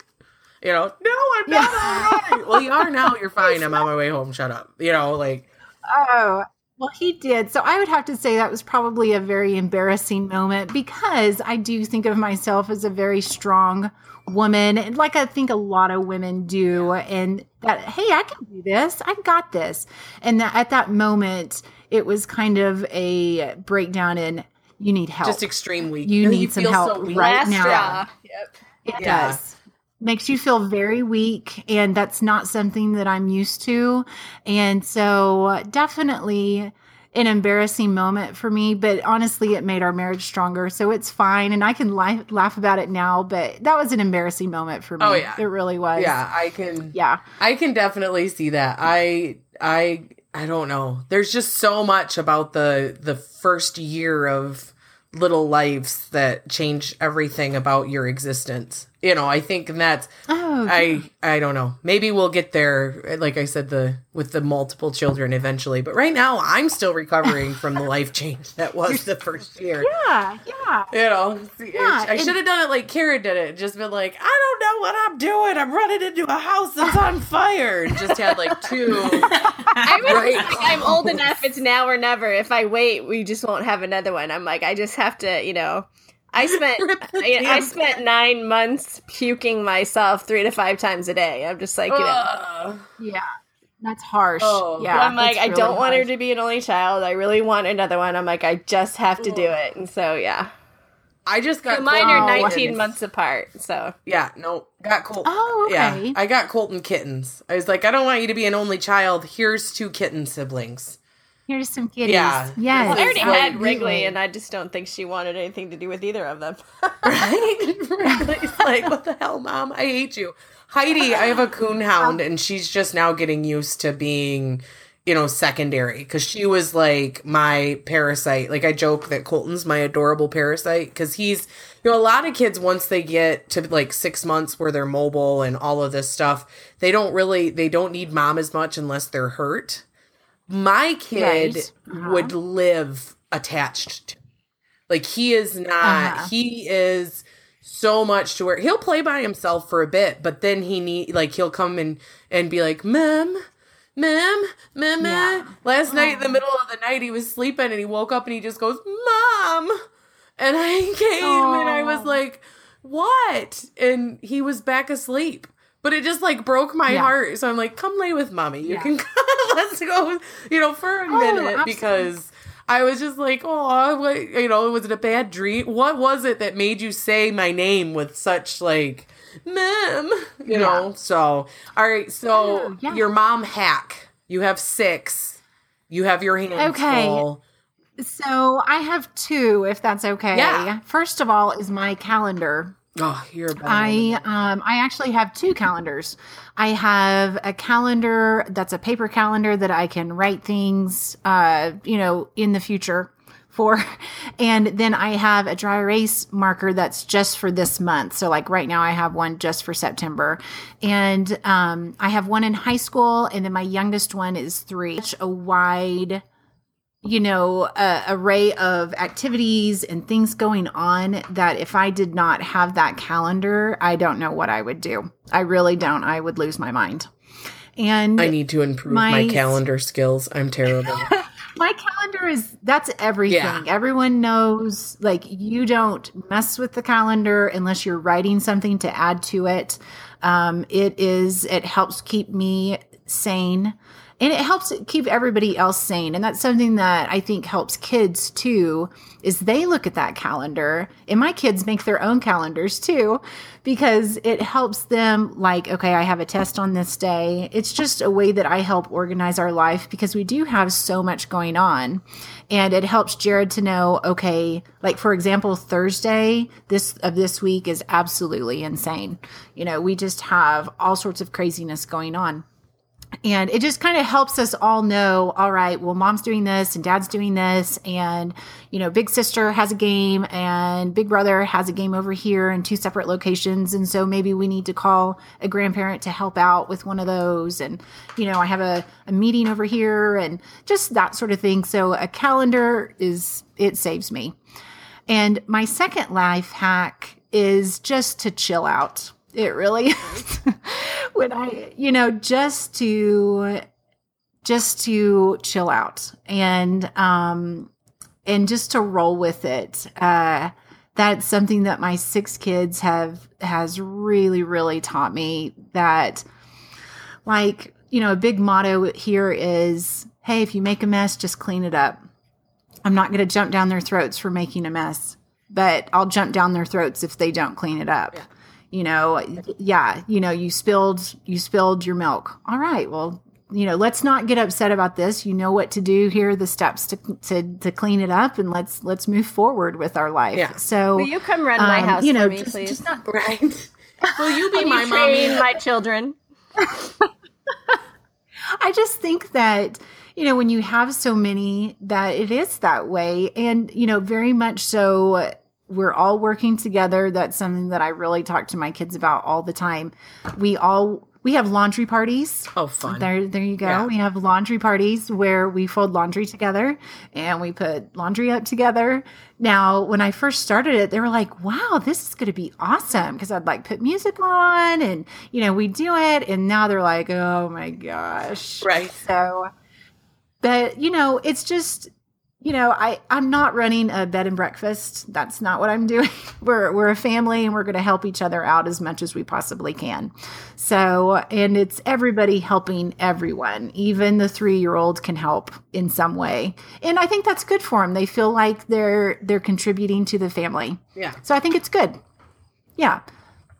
You know, no, I'm not all right. Well, you are now. You're fine. I'm on my way home. Shut up. You know, like Oh, well, he did. So I would have to say that was probably a very embarrassing moment because I do think of myself as a very strong woman, and like I think a lot of women do, and that, hey, I can do this. I got this. And that at that moment, it was kind of a breakdown in you need help. just extreme weak. You And need some help weak. right now. Yep. It Yeah. does. Makes you feel very weak, and that's not something that I'm used to. And so, definitely an embarrassing moment for me, but honestly, it made our marriage stronger. So it's fine, and I can laugh, laugh about it now, but that was an embarrassing moment for me. Oh, yeah. It really was. Yeah, I can. Yeah. I can definitely see that. I I I don't know. There's just so much about the the first year of little lives that change everything about your existence. You know, I think that's Oh, I I don't know. Maybe we'll get there like I said the with the multiple children eventually, but right now I'm still recovering from the life change that was the first year. yeah. Yeah. You know, Yeah, I should have done it like Kara did it. Just been like, I don't know what I'm doing. I'm running into a house that's on fire. And just had like two. I was Right. like, I'm old enough. It's now or never. If I wait, we just won't have another one. I'm like, I just have to, you know. I spent I, I spent nine months puking myself three to five times a day. I'm just like, you know. Ugh. Yeah. That's harsh. Oh, yeah. I'm like, that's I really don't want her to be an only child. I really want another one. I'm like, I just have to do it. And so, yeah. I just got So mine are 19 kittens. months apart. So, Yeah, no, got Colton. Oh, okay. Yeah, I got Colton kittens. I was like, I don't want you to be an only child. Here's two kitten siblings. Here's some kitties. Yeah. Yes. well, I already like, had Wrigley, and I just don't think she wanted anything to do with either of them. Right? It's like, what the hell, mom? I hate you. Heidi, I have a coon hound, and she's just now getting used to being, you know, secondary because she was like my parasite. Like, I joke that Colton's my adorable parasite because he's, you know, a lot of kids, once they get to like six months where they're mobile and all of this stuff, they don't really, they don't need mom as much unless they're hurt. My kid Right. Uh-huh. would live attached to like he is not. Uh-huh. He is so much to where he'll play by himself for a bit, but then he need like he'll come and and be like, "Mom, mom, mom." Yeah. Last night in the middle of the night, he was sleeping and he woke up and he just goes, "Mom," and I came and I was like, "What?" And he was back asleep. But it just like broke my Yeah. heart. So I'm like, come lay with mommy. You Yeah. can let's go, you know, for a Oh, minute absolutely. because I was just like, oh, what, you know, was it a bad dream? What was it that made you say my name with such like, ma'am? You know. So, all right. So Oh, yeah. your mom hack. You have six. You have your hands Okay. full. So I have two, if that's okay. Yeah. First of all, is my calendar. Oh, you're I um I actually have two calendars. I have a calendar that's a paper calendar that I can write things uh you know in the future for and then I have a dry erase marker that's just for this month. So like right now I have one just for September. And um I have one in high school and then my youngest one is 3. Such a wide you know, a array of activities and things going on that if I did not have that calendar, I don't know what I would do. I really don't. I would lose my mind. And I need to improve my, my- calendar skills. I'm terrible. my calendar is that's everything. Yeah. Everyone knows like you don't mess with the calendar unless you're writing something to add to it. Um, it is it helps keep me sane and it helps keep everybody else sane. And that's something that i think helps kids too is they look at that calendar and my kids make their own calendars too because it helps them like okay i have a test on this day. It's just a way that i help organize our life because we do have so much going on. And it helps jared to know okay like for example thursday this of this week is absolutely insane. You know we just have all sorts of craziness going on and it just kind of helps us all know all right well mom's doing this and dad's doing this and you know big sister has a game and big brother has a game over here in two separate locations and so maybe we need to call a grandparent to help out with one of those and you know i have a, a meeting over here and just that sort of thing so a calendar is it saves me and my second life hack is just to chill out. It really is. when I, you know, just to just to chill out and um and just to roll with it. Uh that's something that my six kids have has really really taught me that like, you know, a big motto here is, hey, if you make a mess, just clean it up. I'm not going to jump down their throats for making a mess, but I'll jump down their throats if they don't clean it up. You know, yeah, you know, you spilled you spilled your milk. All right, well, you know, let's not get upset about this. You know what to do. Here are the steps to to to clean it up, and let's let's move forward with our life. Yeah. So Will you come run my um, house you know, for me, just- please? just not- right? Will you be my you mommy? my children? I just think that, you know, when you have so many, that it is that way. And, you know, very much so, we're all working together. That's something that I really talk to my kids about all the time. We all, we have laundry parties. Oh, fun. There, there you go. Yeah. We have laundry parties where we fold laundry together and we put laundry up together. Now, when I first started it, they were like, wow, this is going to be awesome. Cause I'd like put music on and, you know, we do it. And now they're like, oh my gosh. Right. So, but you know, it's just, you know, I, I'm not running a bed and breakfast. That's not what I'm doing. We're, we're a family and we're going to help each other out as much as we possibly can. So, and it's everybody helping everyone. Even the three year old can help in some way. And I think that's good for them. They feel like they're, they're contributing to the family. Yeah, So I think it's good. Yeah.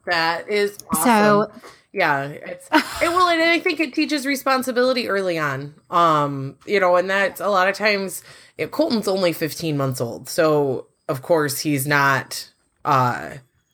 that is awesome. So yeah it's it will and i think it teaches responsibility early on. Um you know and that's a lot of times it, colton's only 15 months old so of course he's not uh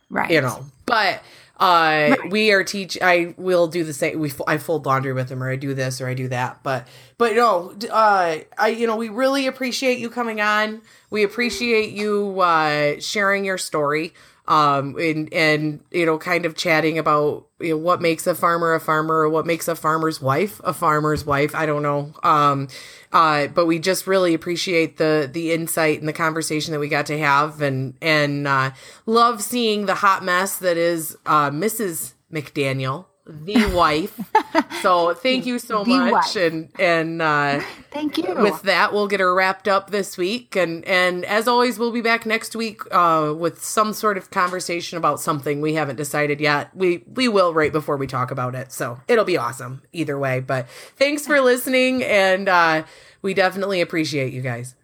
right. you know but uh we are teach i will do the same we i fold laundry with him or i do this or i do that but but no uh i you know we really appreciate you coming on. We appreciate you uh sharing your story um and and you know kind of chatting about you know what makes a farmer a farmer or what makes a farmer's wife a farmer's wife. I don't know. Um uh but we just really appreciate the the insight and the conversation that we got to have. And and uh love seeing the hot mess that is uh mrs mcdaniel the wife. So thank you so The much. wife. and and uh Thank you. with that we'll get her wrapped up this week. And and as always we'll be back next week uh with some sort of conversation about something we haven't decided yet. We we will right before we talk about it. So it'll be awesome either way. But thanks for listening. And uh we definitely appreciate you guys